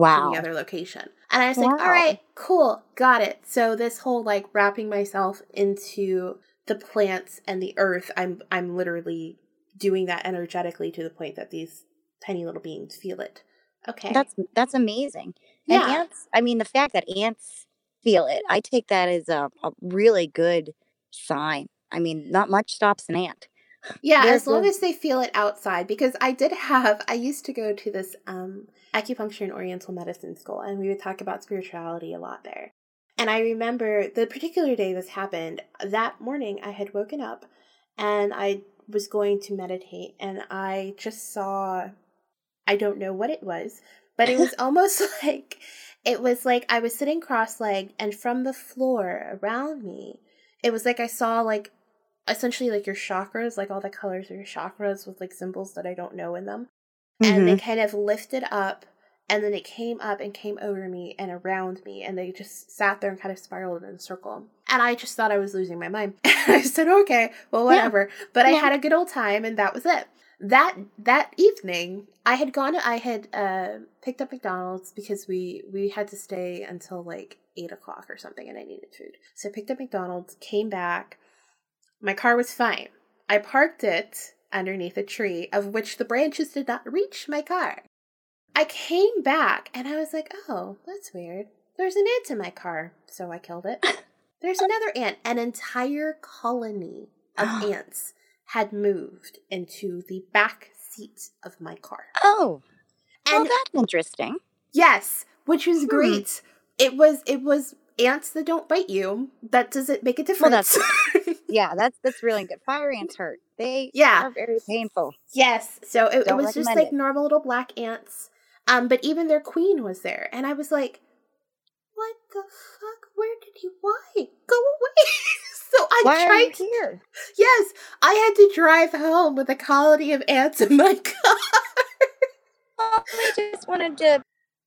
to Wow. the other location. And I was like, all right, cool, got it. So this whole like wrapping myself into the plants and the earth, I'm I'm literally doing that energetically to the point that these tiny little beings feel it. Okay. That's that's amazing. And Yeah. ants, I mean, the fact that ants feel it, I take that as a, a really good sign. I mean, not much stops an ant. [LAUGHS] Yeah, They're as long good. as they feel it outside. Because I did have, I used to go to this um, acupuncture and oriental medicine school, and we would talk about spirituality a lot there. And I remember the particular day this happened, that morning I had woken up and I was going to meditate, and I just saw, I don't know what it was, but it was [LAUGHS] almost [LAUGHS] like, it was like I was sitting cross legged, and from the floor around me, it was like I saw like essentially like your chakras, like all the colors of your chakras with like symbols that I don't know in them. And they kind of lifted up and then it came up and came over me and around me and they just sat there and kind of spiraled in a circle. And I just thought I was losing my mind. [LAUGHS] I said, okay, well Yeah. whatever. But I had a good old time and that was it. That that evening I had gone I had uh picked up McDonald's because we we had to stay until like eight o'clock or something and I needed food. So I picked up McDonald's, came back, my car was fine. I parked it underneath a tree, of which the branches did not reach my car. I came back and I was like, oh, that's weird. There's an ant in my car, so I killed it. [LAUGHS] There's another ant. An entire colony of [GASPS] ants had moved into the back seat of my car. Oh, well, And that's interesting. yes, which was Hmm. great. It was it was ants that don't bite you. That doesn't make a Well, difference. that's- [LAUGHS] Yeah, that's that's really good. Fire ants hurt. They Yeah. are very painful. Yes. So it, it was just like it. normal little black ants. Um, but even their queen was there. And I was like, What the fuck? Where did you why? Go away. [LAUGHS] so I Why tried here? [LAUGHS] Yes. I had to drive home with a colony of ants in my [LAUGHS] car. Well, they just wanted to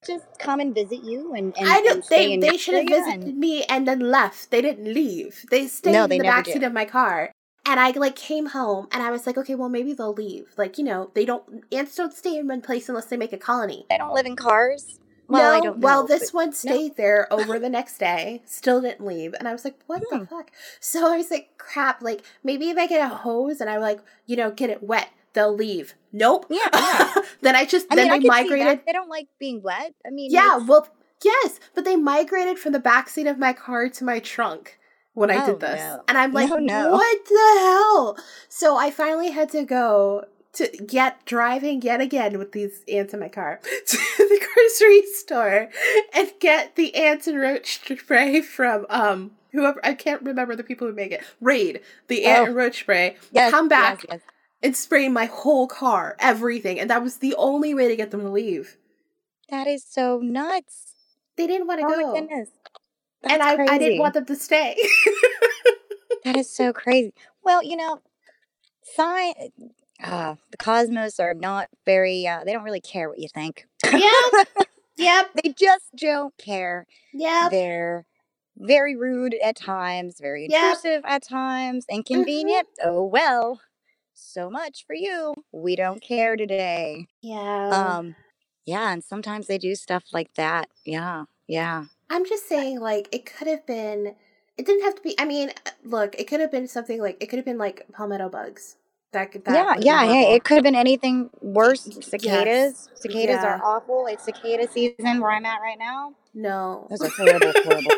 just come and visit you and, and, I don't they they should have visited and- me and then left. They didn't leave. They stayed No, in the backseat do. of my car. And I like came home and I was like, okay, well maybe they'll leave. Like, you know, they don't ants don't stay in one place unless they make a colony. They don't live in cars. Well, I no, don't well, this one stayed there over the next day, still didn't leave, and I was like, "What Hmm. the fuck?" So I was like, "Crap!" Like maybe if I get a hose and I like, you know, get it wet, they'll leave. Nope. Yeah, [LAUGHS] yeah. then I just I then mean, I they migrated. They don't like being wet. I mean, Yeah, it's- well, yes, but they migrated from the backseat of my car to my trunk when I Oh, did this. no. And I'm [LAUGHS] like, No, no. what the hell? So I finally had to go to get driving yet again with these ants in my car [LAUGHS] to the grocery store and get the ants and roach spray from um whoever I can't remember the people who make it. Raid, the ant Oh. and roach spray. yes, come back Yes, yes. And spray my whole car, everything. And that was the only way to get them to leave. That is so nuts. They didn't want to Oh go. Oh my goodness. That's and I, I didn't want them to stay. [LAUGHS] That is so crazy. Well, you know, science, uh, the cosmos are not very, uh, they don't really care what you think. Yep. [LAUGHS] yep. they just don't care. Yeah. They're very rude at times, very Yep. intrusive at times, inconvenient. Oh, well, so much for you. We don't care today. Yeah. Um, yeah, and sometimes they do stuff like that. Yeah, yeah. I'm just saying, like, it could have been. It didn't have to be. I mean, uh, look, it could have been something like it could have been like palmetto bugs. That could. That yeah, yeah, hey, it could have been anything worse. Cicadas. Cicadas Yeah. are awful. It's cicada season where I'm at right now. No. Those are horrible, horrible.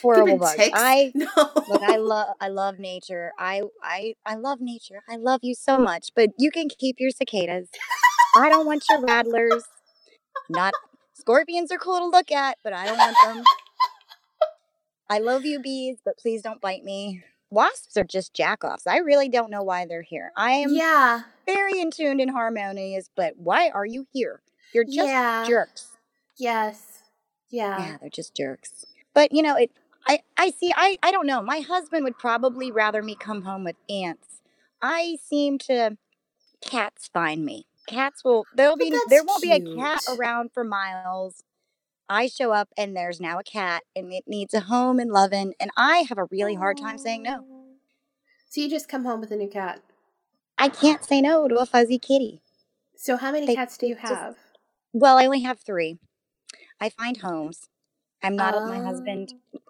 Horrible bugs. ticks. I [LAUGHS] no. look, I love, I love nature. I, I, I love nature. I love you so much. But you can keep your cicadas. I don't want your rattlers. Not scorpions are cool to look at, but I don't want them. I love you, bees, but please don't bite me. Wasps are just jackoffs. I really don't know why they're here. I am yeah. very in tuned and harmonious, but why are you here? You're just Yeah. jerks. Yes. Yeah. Yeah, they're just jerks. But you know, it I I see I I don't know. My husband would probably rather me come home with ants. I seem to cats find me. Cats will there'll be there won't be a cat around for miles. I show up and there's now a cat and it needs a home and loving and I have a really hard time saying no. So you just come home with a new cat. I can't say no to a fuzzy kitty. So how many They- cats do you they just- have? Well, I only have three. I find homes. I'm not a- my husband. Um.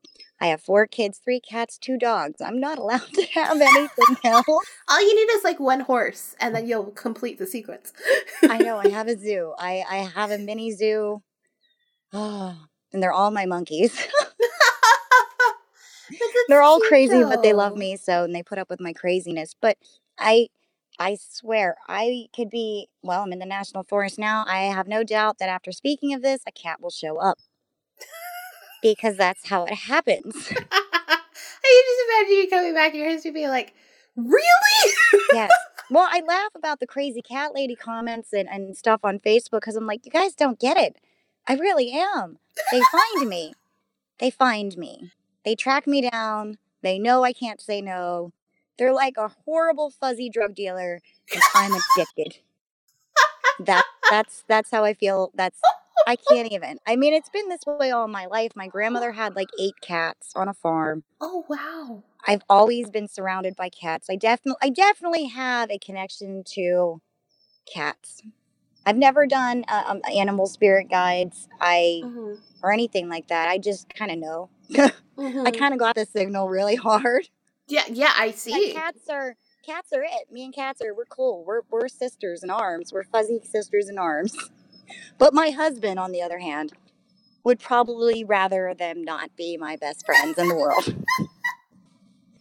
I have four kids, three cats, two dogs. I'm not [LAUGHS] allowed to have anything else. [LAUGHS] All you need is like one horse, and then you'll complete the sequence. I know. I have a [LAUGHS] zoo. I, I have a mini zoo. Oh, [SIGHS] and they're all my monkeys. They're all crazy, but they love me so, and they put up with my craziness. But I, I swear, I could be. Well, I'm in the national forest now. I have no doubt that after speaking of this, a cat will show up because that's how it happens. [LAUGHS] I can just imagine you coming back and your husband being like, "Really?" yes. [LAUGHS] Well, I laugh about the crazy cat lady comments and, and stuff on Facebook because I'm like, you guys don't get it. I really am. They find me. They find me. They track me down. They know I can't say no. They're like a horrible fuzzy drug dealer, and I'm addicted. [LAUGHS] That that's that's how I feel. That's I can't even. I mean, it's been this way all my life. My grandmother had like eight cats on a farm. oh wow. I've always been surrounded by cats. I definitely I definitely have a connection to cats. I've never done uh, um, animal spirit guides. I hmm or anything like that. I just kind of know. hmm I kind of got the signal really hard. yeah, yeah, I see. cats are cats are it. Me and cats are we're cool. We're we're sisters in arms. We're fuzzy sisters in arms. But my husband, on the other hand, would probably rather them not be my best friends in the world.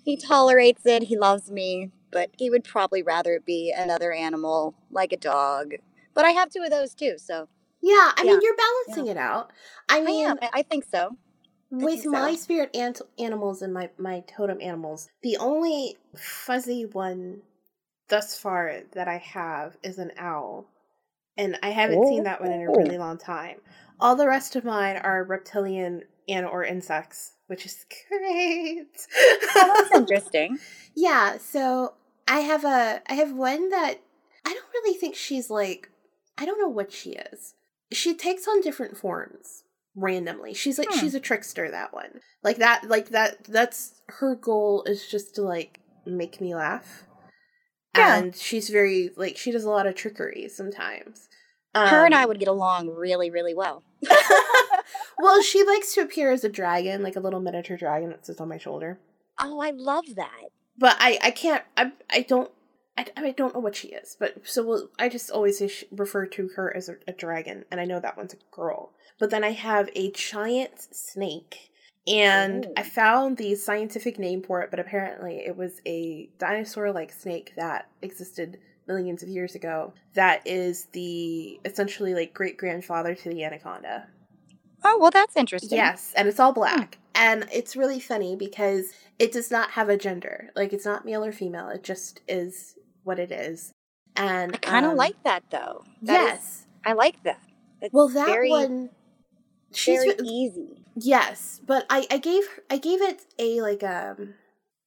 he tolerates it. He loves me, but he would probably rather it be another animal like a dog. But I have two of those too, so Yeah, I Yeah, mean, you're balancing it out. I I mean, am. I I think so. with think my spirit ant- animals and my my totem animals, the only fuzzy one thus far that I have is an owl, and I haven't seen that one in a really long time. All the rest of mine are reptilian and or insects, which is [LAUGHS] great. Well, that's interesting. [LAUGHS] Yeah, so I have a I have one that I don't really think she's like I don't know what she is. She takes on different forms randomly. She's like Hmm. she's a trickster that one. Like that like that that's her goal is just to like make me laugh. Yeah. And she's very like she does a lot of trickery sometimes. Her and I Um, would get along really, really well. [LAUGHS] [LAUGHS] well, she likes to appear as a dragon, like a little miniature dragon that sits on my shoulder. Oh, I love that. But I, I can't, I, I don't, I, I don't know what she is. But so we'll, I just always refer to her as a, a dragon, and I know that one's a girl. But then I have a giant snake, and Ooh. I found the scientific name for it, but apparently it was a dinosaur-like snake that existed millions of years ago. That is the essentially like great grandfather to the anaconda. Oh, well, that's interesting. Yes, and it's all black. And it's really funny because it does not have a gender. Like it's not male or female. It just is what it is. And I kind of um, like that, though. That is- yes. I like that. It's well, that very, one she's very easy. yes, but I I gave I gave it a like um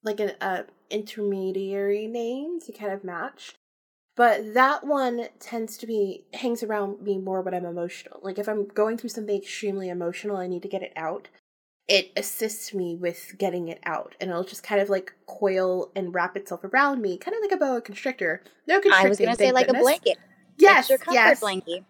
like an uh, intermediary name to kind of match. But that one tends to be hangs around me more when I'm emotional. Like if I'm going through something extremely emotional, I need to get it out. It assists me with getting it out, and it'll just kind of like coil and wrap itself around me, kind of like a boa constrictor. No constricting. I was going to say like goodness. a blanket. Yes, Extra comfort yes. blanket.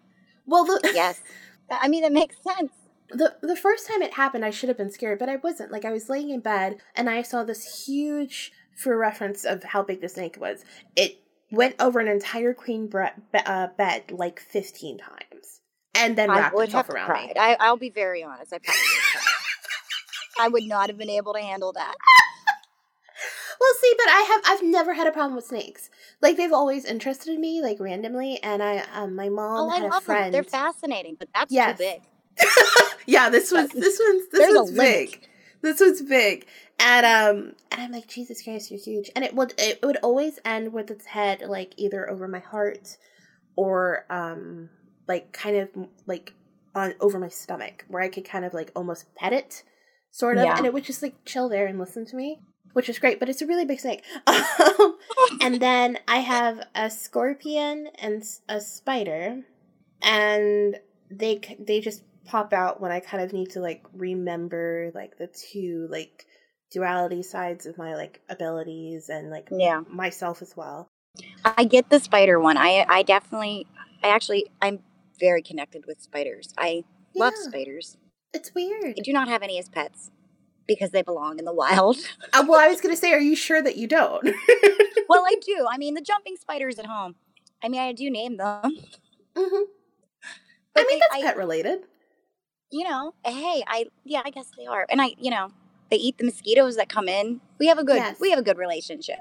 Well, the, Yes. [LAUGHS] I mean, that makes sense. The the first time it happened, I should have been scared, but I wasn't. Like I was laying in bed and I saw this huge, for reference of how big the snake was, it went over an entire queen bre- uh, bed like fifteen times, and then I wrapped would itself have around cried. me. I, I'll be very honest. I probably. I would not have been able to handle that. Well, see, but I have I've never had a problem with snakes. Like they've always interested me, like randomly, and I um my mom Oh, I had a love them. They're fascinating, but that's Yes. too big. [LAUGHS] yeah, this was this one's this There's one's big. This one's big. And um and I'm like, Jesus Christ, you're huge. And it would it would always end with its head like either over my heart or um like kind of like on over my stomach where I could kind of like almost pet it sort of Yeah. and it would just like chill there and listen to me. Which is great, but it's a really big snake. [LAUGHS] Um, and then I have a scorpion and a spider, and they they just pop out when I kind of need to like remember like the two like duality sides of my like abilities and like Yeah. myself as well. I get the spider one. I I definitely I actually I'm very connected with spiders. I love spiders. It's weird. I do not have any as pets because they belong in the wild. [LAUGHS] Uh, well, I was gonna say, are you sure that you don't? [LAUGHS] well, I do. I mean, the jumping spiders at home. I mean, I do name them. hmm I mean, they- that's pet related. You know, hey, I yeah, I guess they are. And I, you know, they eat the mosquitoes that come in. We have a good Yes. we have a good relationship.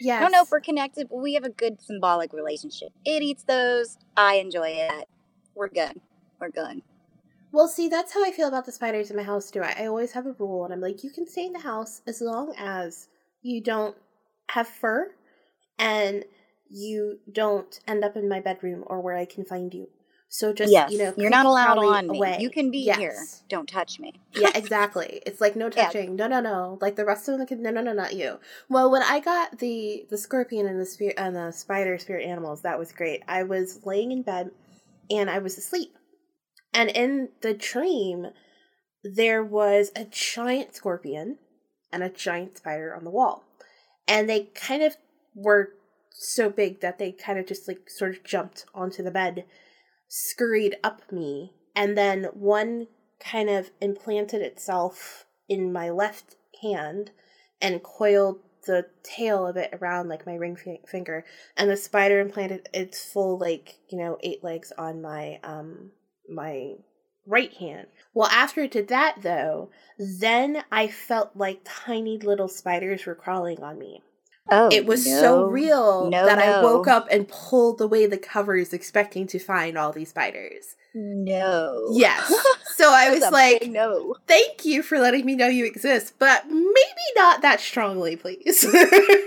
Yeah. I don't know if we're connected, but we have a good symbolic relationship. It eats those. I enjoy it. We're good. We're good. Well, see, that's how I feel about the spiders in my house too. I, I always have a rule, and I'm like, you can stay in the house as long as you don't have fur, and you don't end up in my bedroom or where I can find you. So just yes, you know, you're not allowed on me. away. You can be here. Don't touch me. yeah, [LAUGHS] exactly. It's like no Yeah. touching. No, no, no. Like the rest of them could. No, no, no, not you. Well, when I got the the scorpion and the spirit and the spider spirit animals, that was great. I was laying in bed and I was asleep, and in the dream, there was a giant scorpion and a giant spider on the wall, and they kind of were so big that they kind of just like sort of jumped onto the bed scurried up me, and then one kind of implanted itself in my left hand and coiled the tail of it around like my ring fi- finger and the spider implanted its full like you know eight legs on my um my right hand. Well after it did that though then i felt like tiny little spiders were crawling on me Oh, it was no. so real No, that I woke up and pulled away the covers expecting to find all these spiders. No. Yes. [LAUGHS] So I was like, no. thank you for letting me know you exist, but maybe not that strongly, please.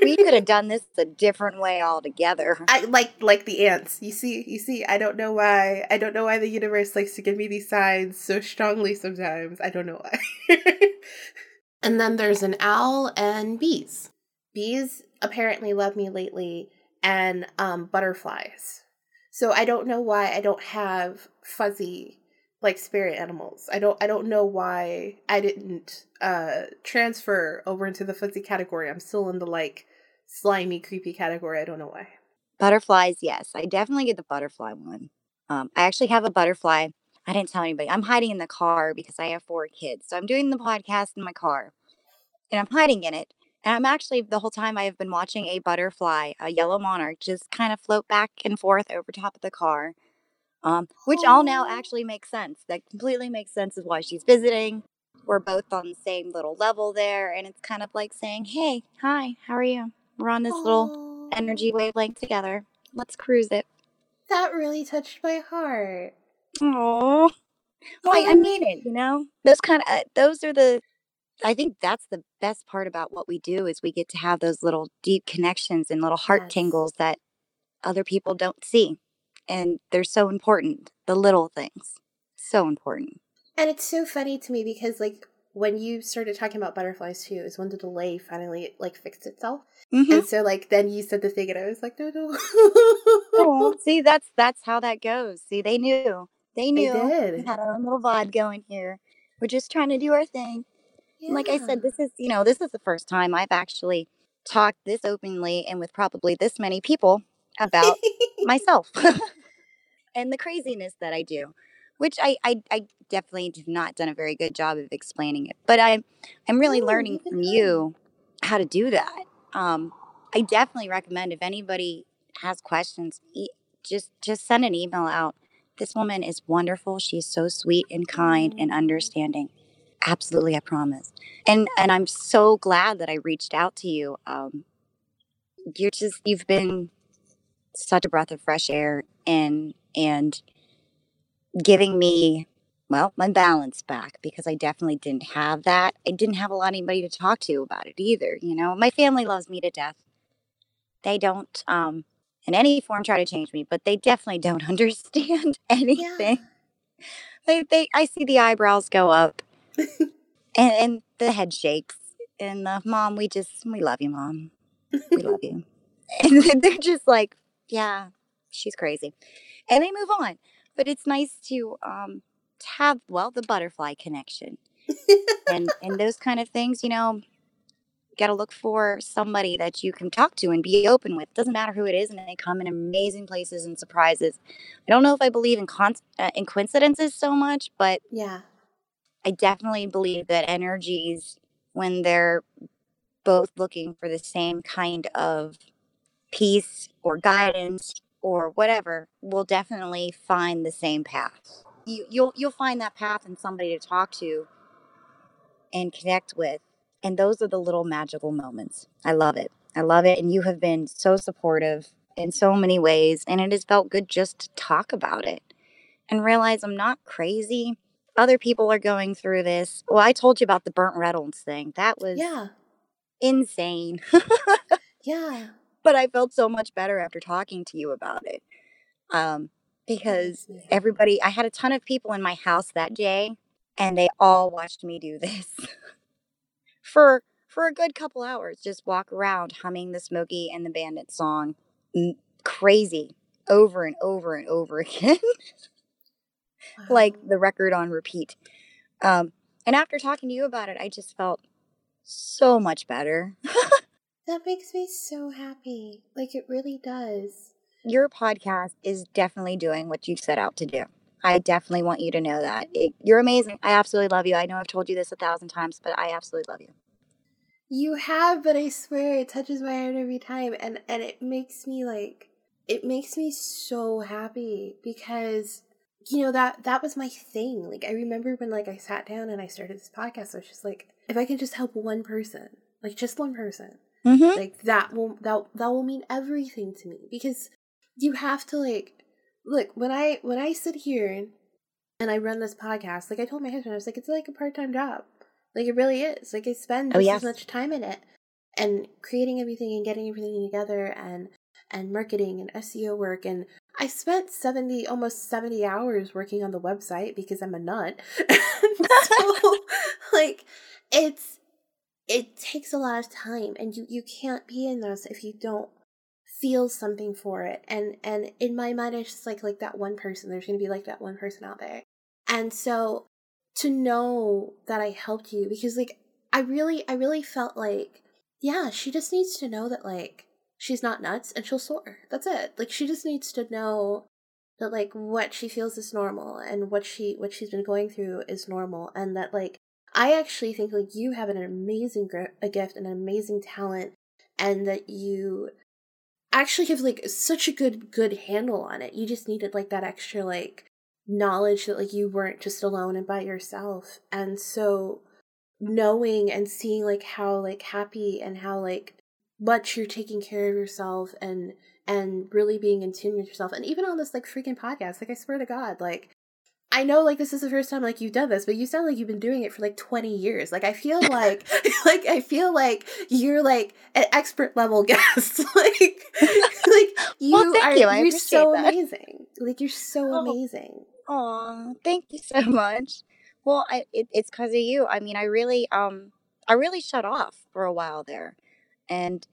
We could have [LAUGHS] done this a different way altogether. I like like the ants. You see, you see, I don't know why. I don't know why the universe likes to give me these signs so strongly sometimes. I don't know why. [LAUGHS] and then there's an owl and bees. Bees apparently love me lately and um butterflies. So I don't know why I don't have fuzzy like spirit animals. I don't I don't know why I didn't uh transfer over into the fuzzy category. I'm still in the like slimy creepy category. I don't know why. Butterflies, yes. I definitely get the butterfly one. Um, I actually have a butterfly. I didn't tell anybody. I'm hiding in the car because I have four kids. So I'm doing the podcast in my car and I'm hiding in it. And I'm actually, the whole time I have been watching a butterfly, a yellow monarch, just kind of float back and forth over top of the car, um, which all now actually makes sense. That completely makes sense is why she's visiting. We're both on the same little level there. And it's kind of like saying, hey, hi, how are you? We're on this little energy wavelength together. Let's cruise it. That really touched my heart. Oh, I, I mean it. You know, those kind of uh, those are the. I think that's the best part about what we do is we get to have those little deep connections and little heart Yes. tingles that other people don't see, and they're so important. The little things, so important. And it's so funny to me because like when you started talking about butterflies too, is when the delay finally like fixed itself. Mhm. And so like then you said the thing and I was like, no, no. Oh, [LAUGHS] see, that's that's how that goes. See, they knew. They knew. did. We had our own little vibe going here. We're just trying to do our thing. And Like I said, this is, you know, this is the first time I've actually talked this openly and with probably this many people about [LAUGHS] myself [LAUGHS] and the craziness that I do, which I, I, I definitely have not done a very good job of explaining it. But I'm, I'm really learning from you how to do that. Um, I definitely recommend if anybody has questions, e- just just send an email out. This woman is wonderful. She's so sweet and kind and understanding. Absolutely, I promise. And and I'm so glad that I reached out to you. Um, you're just you've been such a breath of fresh air and and giving me well my balance back because I definitely didn't have that. I didn't have a lot of anybody to talk to about it either. You know, my family loves me to death. They don't um in any form try to change me, but they definitely don't [LAUGHS] understand anything. They they I see the eyebrows go up and, and the head shakes and the mom we just we love you mom. We love you. [LAUGHS] And they're just like yeah she's crazy. And they move on. But it's nice to um to have well the butterfly connection. And and [LAUGHS] those kind of things you know got to look for somebody that you can talk to and be open with. Doesn't matter who it is and they come in amazing places and surprises. I don't know if i believe in con- uh, in coincidences so much but Yeah. I definitely believe that energies, when they're both looking for the same kind of peace or guidance or whatever, will definitely find the same path. You, you'll you'll find that path in somebody to talk to and connect with, and those are the little magical moments. I love it. I love it, and you have been so supportive in so many ways, and it has felt good just to talk about it and realize I'm not crazy other people are going through this. Well, I told you about the Burt Reynolds thing. That was Yeah. insane. Yeah. [LAUGHS] but I felt so much better after talking to you about it. Um, because everybody, I had a ton of people in my house that day, and they all watched me do this [LAUGHS] for for a good couple hours. Just walk around humming the Smokey and the Bandit song, crazy over and over and over [LAUGHS] again. Like the record on repeat. Um, and after talking to you about it, I just felt so much better. [LAUGHS] That makes me so happy. Like it really does. Your podcast is definitely doing what you set out to do. I definitely want you to know that. It, you're amazing. I absolutely love you. I know I've told you this a thousand times, but I absolutely love you. You have, but I swear it touches my heart every time and and it makes me like it makes me so happy because you know that that was my thing. Like I remember when like I sat down and I started this podcast, I was just like if I can just help one person, like just one person, Mm-hmm. like that will that that will mean everything to me because you have to like look when I when I sit here and, and I run this podcast, like I told my husband, I was like it's like a part-time job. Like it really is. Like I spend Oh, yes. as much time in it and creating everything and getting everything together and and marketing and SEO work and I spent 70 almost 70 hours working on the website because I'm a nut. [LAUGHS] so [LAUGHS] like it's it takes a lot of time and you you can't be in this if you don't feel something for it and and in my mind it's just like like that one person there's going to be like that one person out there and so to know that i helped you because like i really i really felt like yeah she just needs to know that like she's not nuts and she'll soar that's it like she just needs to know that like what she feels is normal and what she what she's been going through is normal and that like I actually think like you have an amazing gr- a gift and an amazing talent and that you actually have like such a good good handle on it. You just needed like that extra like knowledge that like you weren't just alone and by yourself. And so knowing and seeing like how like happy and how like much you're taking care of yourself and and really being in tune with yourself and even on this like freaking podcast like i swear to god like I know like this is the first time like you've done this, but you sound like you've been doing it for like 20 years. Like I feel [LAUGHS] like [LAUGHS] like I feel like you're like an expert level [LAUGHS] guest. like like you well, are you. you're so that. amazing. Like you're so oh. amazing. Oh, thank you so much. Well, I it, it's cuz of you. I mean, I really um I really shut off for a while there. And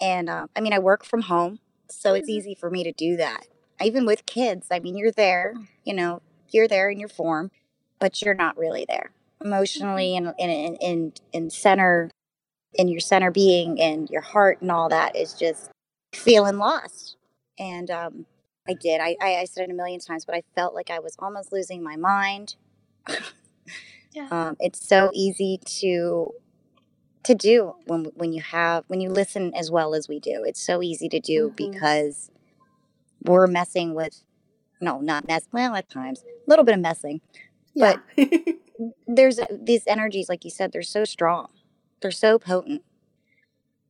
and uh, I mean, I work from home, so it's mm-hmm. easy for me to do that. Even with kids, I mean, you're there, you know, you're there in your form, but you're not really there emotionally and in in in, in center in your center being and your heart and all that is just feeling lost. And um, I did. I, I, I said it a million times, but I felt like I was almost losing my mind. [LAUGHS] yeah. Um, it's so easy to to do when when you have when you listen as well as we do. It's so easy to do mm-hmm. because we're messing with no, not mess. Well, at times, a little bit of messing, yeah. but [LAUGHS] there's these energies, like you said, they're so strong, they're so potent,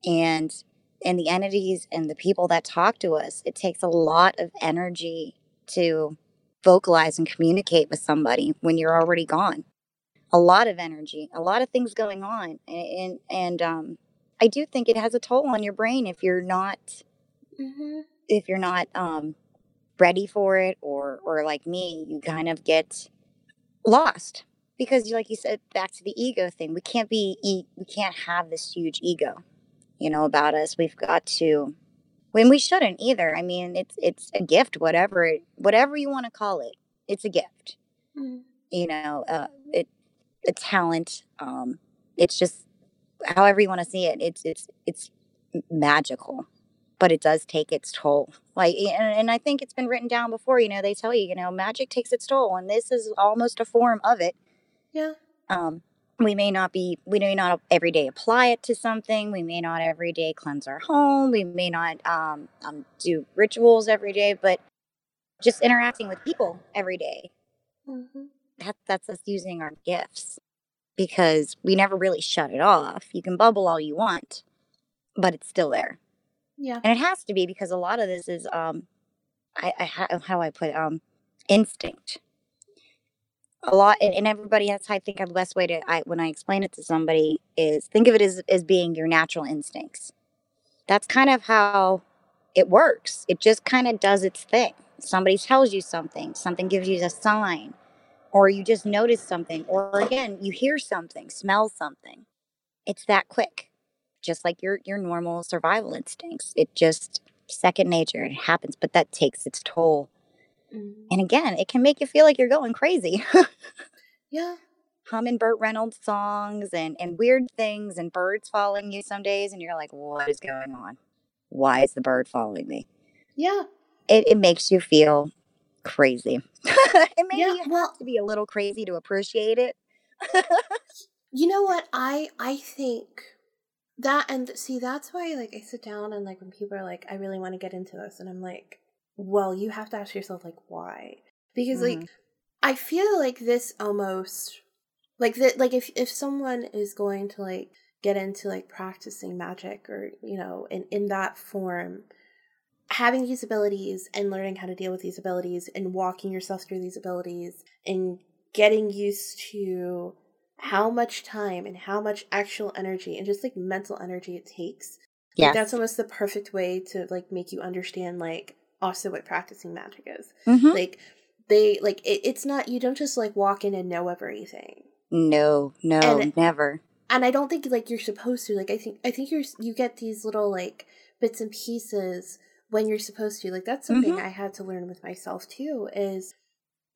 and and the entities and the people that talk to us, it takes a lot of energy to vocalize and communicate with somebody when you're already gone. A lot of energy, a lot of things going on, and and, um, I do think it has a toll on your brain if you're not mm-hmm. if you're not um, ready for it or or like me you kind of get lost because like you said back to the ego thing we can't be we can't have this huge ego you know about us we've got to when we shouldn't either i mean it's it's a gift whatever it, whatever you want to call it it's a gift mm-hmm. you know uh, it a talent um it's just however you want to see it it's it's it's magical but it does take its toll. Like, and, and I think it's been written down before. You know, they tell you, you know, magic takes its toll, and this is almost a form of it. Yeah. Um, we may not be, we may not every day apply it to something. We may not every day cleanse our home. We may not um, um, do rituals every day, but just interacting with people every day. Mm-hmm. That, that's us using our gifts because we never really shut it off. You can bubble all you want, but it's still there. Yeah. And it has to be because a lot of this is um I, I how, I put it, um instinct. A lot and, and everybody has I think of the best way to I when I explain it to somebody is think of it as as being your natural instincts. That's kind of how it works. It just kind of does its thing. Somebody tells you something, something gives you a sign, or you just notice something, or again, you hear something, smell something. It's that quick just like your your normal survival instincts. It just second nature. It happens, but that takes its toll. Mm-hmm. And again, it can make you feel like you're going crazy. [LAUGHS] yeah. Humming Burt Reynolds songs and, and weird things and birds following you some days and you're like, what is going on? Why is the bird following me? Yeah. It it makes you feel crazy. [LAUGHS] and maybe yeah, you well, have to be a little crazy to appreciate it. you know what? I I think that and see that's why like i sit down and like when people are like i really want to get into this and i'm like well you have to ask yourself like why because mm-hmm. like i feel like this almost like that like if if someone is going to like get into like practicing magic or you know in in that form having these abilities and learning how to deal with these abilities and walking yourself through these abilities and getting used to how much time and how much actual energy and just like mental energy it takes. Yeah. Like, that's almost the perfect way to like make you understand like also what practicing magic is. Mm-hmm. Like they like it, it's not you don't just like walk in and know everything. No, no, and, never. And I don't think like you're supposed to. Like I think I think you're you get these little like bits and pieces when you're supposed to. Like that's something mm-hmm. I had to learn with myself too is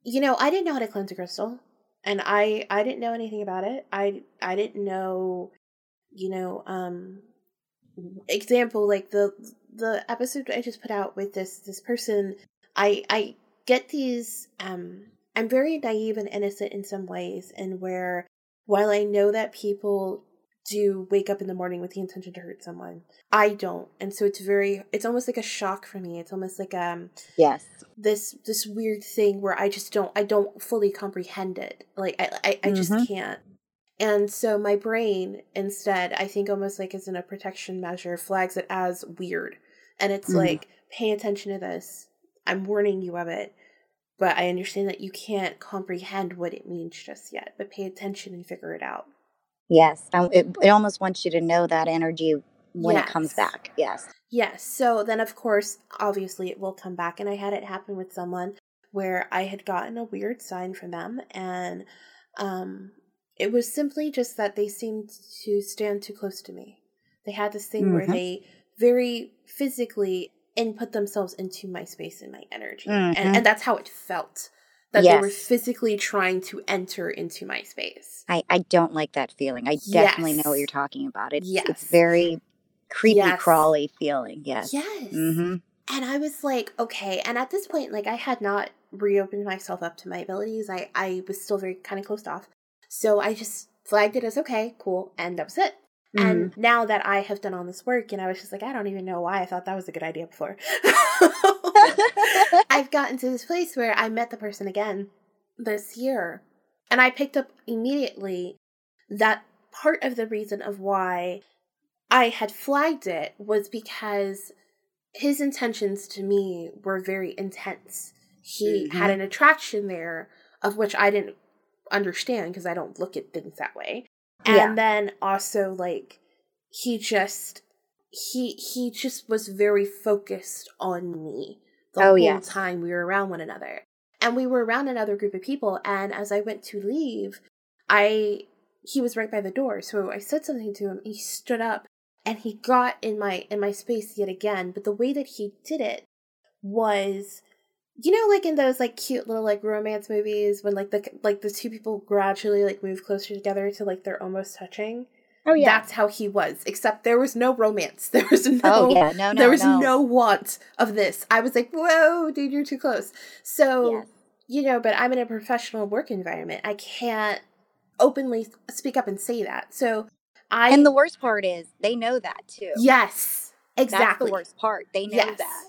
you know, I didn't know how to cleanse a crystal and I I didn't know anything about it. I I didn't know, you know, um, example like the the episode I just put out with this this person. I I get these um I'm very naive and innocent in some ways and where while I know that people do wake up in the morning with the intention to hurt someone, I don't. And so it's very it's almost like a shock for me. It's almost like um Yes. this this weird thing where I just don't I don't fully comprehend it. Like I I, I just can't. And so my brain instead, I think almost like as in a protection measure, flags it as weird. And it's Mhm. like, pay attention to this. I'm warning you of it. But I understand that you can't comprehend what it means just yet. But pay attention and figure it out. Yes. It, it almost wants you to know that energy when it comes back. Yes. Yes. So then, of course, obviously it will come back. And I had it happen with someone where I had gotten a weird sign from them. And um, it was simply just that they seemed to stand too close to me. They had this thing where Mhm. they very physically input themselves into my space and my energy. Mhm. And, and that's how it felt. That they were physically trying to enter into my space. I, I don't like that feeling. I definitely know what you're talking about. It's Yes. it's very creepy Yes. crawly feeling. Yes. Yes. Mm-hmm. And I was like, okay. And at this point, like I had not reopened myself up to my abilities. I, I was still very kind of closed off. So I just flagged it as okay, cool, and that was it. Mm-hmm. And now that I have done all this work, and I was just like, I don't even know why I thought that was a good idea before. [LAUGHS] I've gotten to this place where I met the person again this year, and I picked up immediately that part of the reason of why I had flagged it was because his intentions to me were very intense. He had Mhm. an attraction there of which I didn't understand because I don't look at things that way. And Yeah. then also like he just he he just was very focused on me the Oh, whole yes. time we were around one another. And we were around another group of people and as I went to leave, I he was right by the door. So I said something to him. He stood up and he got in my in my space yet again, but the way that he did it was you know like in those like cute little like romance movies when like the like the two people gradually like move closer together to like they're almost touching. Oh yeah. That's how he was, except there was no romance. [LAUGHS] There was no oh yeah. No. No. there was no. no want of this. I was like, "Whoa, dude, you're too close." So, Yes. you know, but I'm in a professional work environment. I can't openly speak up and say that. So, I And the worst part is they know that too. yes, exactly. That's the worst part. They know Yes. that.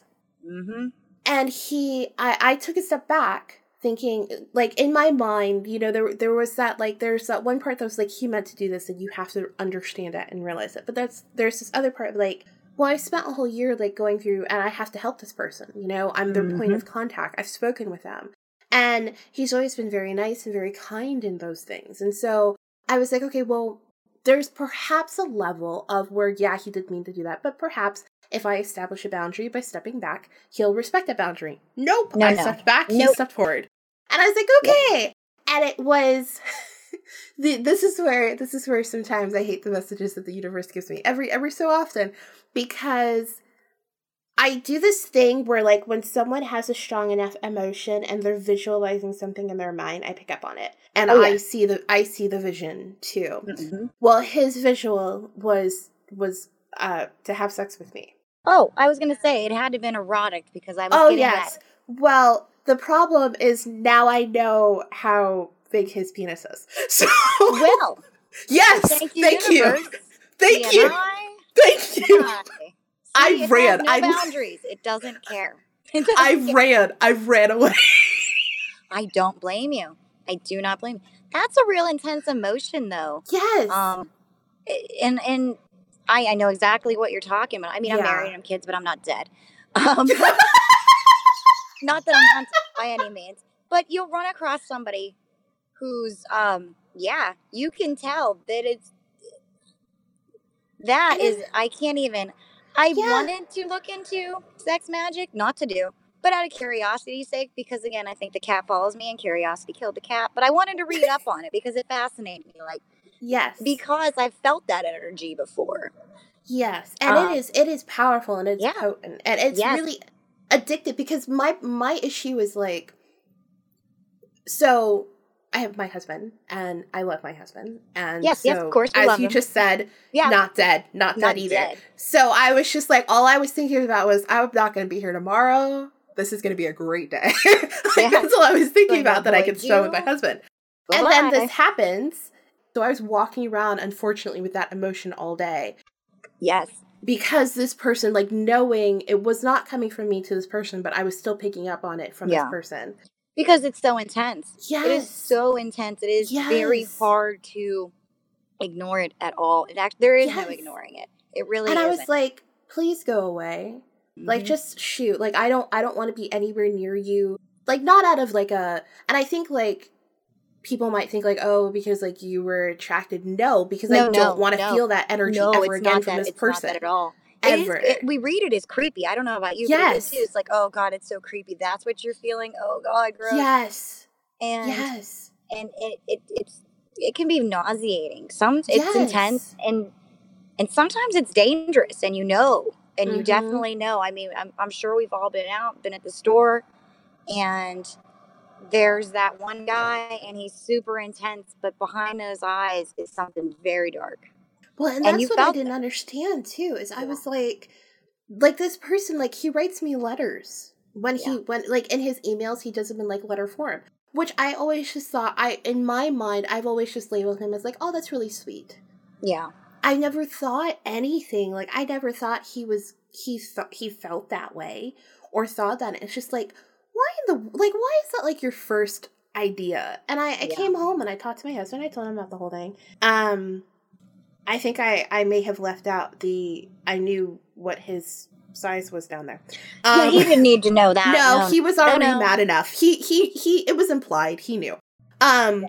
Mm-hmm. And he I, I took a step back thinking like in my mind you know there there was that like there's that one part that was like he meant to do this and you have to understand it and realize it. But that's there's this other part of like well i spent a whole year like going through and i have to help this person you know? I'm their point Mhm. of contact. I've spoken with them. And he's always been very nice and very kind in those things. And so i was like okay well there's perhaps a level of where yeah he did mean to do that but perhaps if I establish a boundary by stepping back, he'll respect that boundary. Nope. No, I no. stepped back, he stepped forward. And I was like, okay. And it was [LAUGHS] the this is where this is where sometimes I hate the messages that the universe gives me every every so often because I do this thing where like when someone has a strong enough emotion and they're visualizing something in their mind, I pick up on it. And Oh, I yeah. see the I see the vision too. Mm-hmm. Well, his visual was was uh to have sex with me. Oh, I was gonna say it had to have been erotic because I was Oh yes. that. Well, the problem is now I know how big his penis is. [LAUGHS] So Well, [LAUGHS] yes, thank you, thank universe. [LAUGHS] you, thank you, thank you. I See, it ran. Has no I- boundaries. It doesn't care. It doesn't I care. ran. I ran away. I don't blame you. I do not blame. You. That's a real intense emotion, though. Yes. Um, and and I I know exactly what you're talking about. I mean, I'm Yeah. married, I'm kids, but I'm not dead. [LAUGHS] Um, [LAUGHS] not that I'm hunted [LAUGHS] by any means, but you'll run across somebody who's um yeah, you can tell that it's that And is I can't even. I Yeah. wanted to look into sex magic, not to do, but out of curiosity's sake, because again, I think the cat follows me and curiosity killed the cat. But I wanted to read up on it because it fascinated me, like yes. because I've felt that energy before. Yes, and Um, it is it is powerful and it's yeah. potent and it's Yes. really addictive because my my issue is like so I have my husband and I love my husband and Yes, yes, of so, course as you him. just said Yeah, not dead not, Not dead either dead. so I was just like all I was thinking about was I'm not going to be here tomorrow this is going to be a great day. [LAUGHS] like, That's all I was thinking about that I could spend with my husband. Bye-bye. And then this happens. So I was walking around, unfortunately, with that emotion all day. Yes. Because this person, like knowing it was not coming from me to this person, but I was still picking up on it from yeah. this person. Because it's so intense. Yes. It is so intense. It is yes. very hard to ignore it at all. It act- there is yes. no ignoring it. It really And isn't. I was like, please go away. Mm-hmm. Like just shoot. Like I don't I don't want to be anywhere near you. Like not out of like a and I think like people might think like oh because like you were attracted no because no, I don't want to no. feel that energy no, ever again from this it's person at all. Ever. It, we read it as creepy. I don't know about you. Yes. But it is, it's like, oh God, it's so creepy. That's what you're feeling. Oh God, gross. Yes. And yes. And it, it it's it can be nauseating. Some it's yes. intense and and sometimes it's dangerous and you know and mm-hmm. you definitely know i mean I'm, I'm sure we've all been out been at the store and there's that one guy and he's super intense but behind those eyes is something very dark well and, and that's what i didn't that. understand too is yeah. i was like like this person like he writes me letters when he yeah. when like in his emails he does them in like letter form which i always just thought i in my mind i've always just labeled him as like oh that's really sweet yeah I never thought anything. Like I never thought he was he thought he felt that way or thought that. It's just like why in the like why is that like your first idea? And I, I yeah. came home and I talked to my husband. I told him about the whole thing. Um, I think I I may have left out the I knew what his size was down there. Um, yeah, he didn't need to know that. [LAUGHS] No, no. he was already no, no. mad enough. He he he. It was implied. He knew. Um,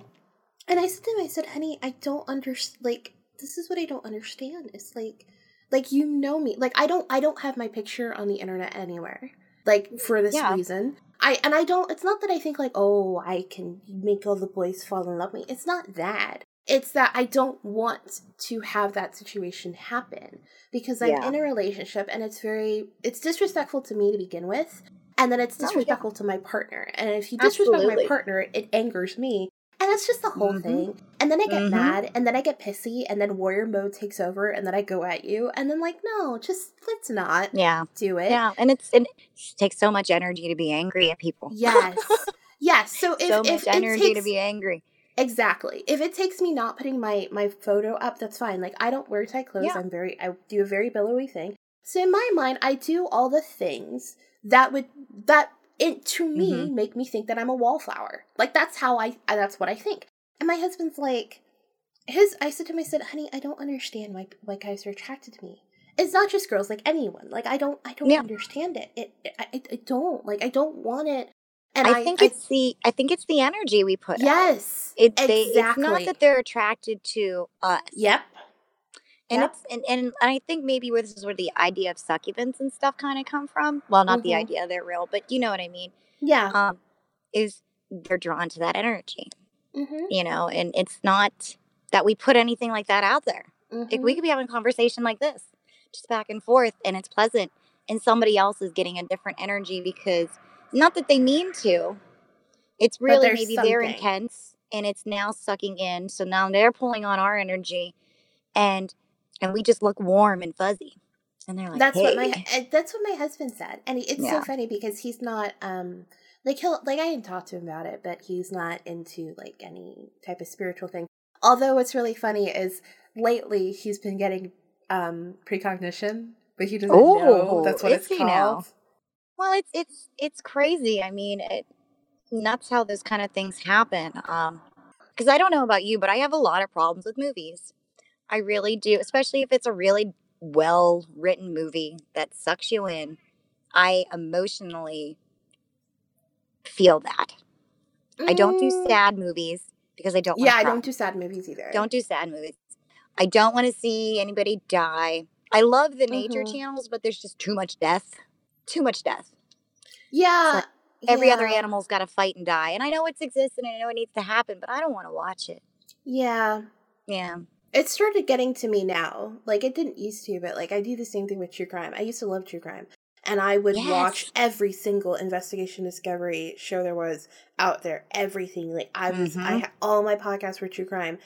and I said to him, I said, "Honey, I don't understand. Like, this is what I don't understand. It's like like you know me. Like I don't I don't have my picture on the internet anywhere. Like for this yeah. reason. I and I don't it's not that I think like, oh, I can make all the boys fall in love with me. It's not that. It's that I don't want to have that situation happen because I'm yeah. in a relationship and it's very it's disrespectful to me to begin with. And then it's disrespectful oh, yeah. to my partner. And if you disrespect Absolutely. my partner, it angers me. That's just the whole mm-hmm. thing. And then I get mm-hmm. mad, and then I get pissy, and then warrior mode takes over, and then I go at you, and then like, no, just let's not. Yeah, do it. Yeah, and it's and it takes so much energy to be angry at people. Yes, [LAUGHS] yes. So if so much if energy takes, to be angry. Exactly. If it takes me not putting my my photo up, that's fine. Like I don't wear tight clothes. Yeah. I'm very I do a very billowy thing. So in my mind, I do all the things that would that it to me mm-hmm. make me think that I'm a wallflower. Like that's how I that's what I think. And my husband's like his I said to him, I said, honey, I don't understand why why guys are attracted to me. It's not just girls, like anyone. Like I don't I don't yeah. understand it. It, it I, I don't like I don't want it. And I, I think I, it's the I think it's the energy we put. Yes, out. it, exactly. They, it's not that they're attracted to us. Yep, and it's and, and I think maybe where this is where the idea of succubants and stuff kind of come from. Well, not mm-hmm. the idea they're real, but you know what I mean. Yeah. Um, is they're drawn to that energy. Mm-hmm. You know, and it's not that we put anything like that out there. Mm-hmm. Like we could be having a conversation like this, just back and forth, and it's pleasant, and somebody else is getting a different energy because not that they mean to. It's really maybe something. they're intense and it's now sucking in. So now they're pulling on our energy and and we just look warm and fuzzy. And they're like, "That's hey. what my eh, that's what my husband said." And it's yeah. so funny because he's not um like he'll like I didn't talk to him about it, but he's not into like any type of spiritual thing. Although what's really funny is lately he's been getting um precognition, but he doesn't Ooh, know that's what it's called. Now? Well, it's it's it's crazy. I mean, it that's how those kind of things happen. Um, because I don't know about you, but I have a lot of problems with movies. I really do, especially if it's a really well written movie that sucks you in. I emotionally feel that. Mm. I don't do mm. sad movies because I don't. Yeah, I don't do sad movies either. Don't do sad movies. I don't want to see anybody die. I love the nature mm-hmm. channels, but there's just too much death. Too much death. Yeah. Like every yeah. other animal's got to fight and die. And I know it's exists and I know it needs to happen, but I don't want to watch it. Yeah. Yeah it started getting to me now. Like it didn't used to, but like I do the same thing with true crime. I used to love true crime. And I would yes. watch every single investigation discovery show there was out there. Everything. Like I was mm-hmm. I all my podcasts were true crime.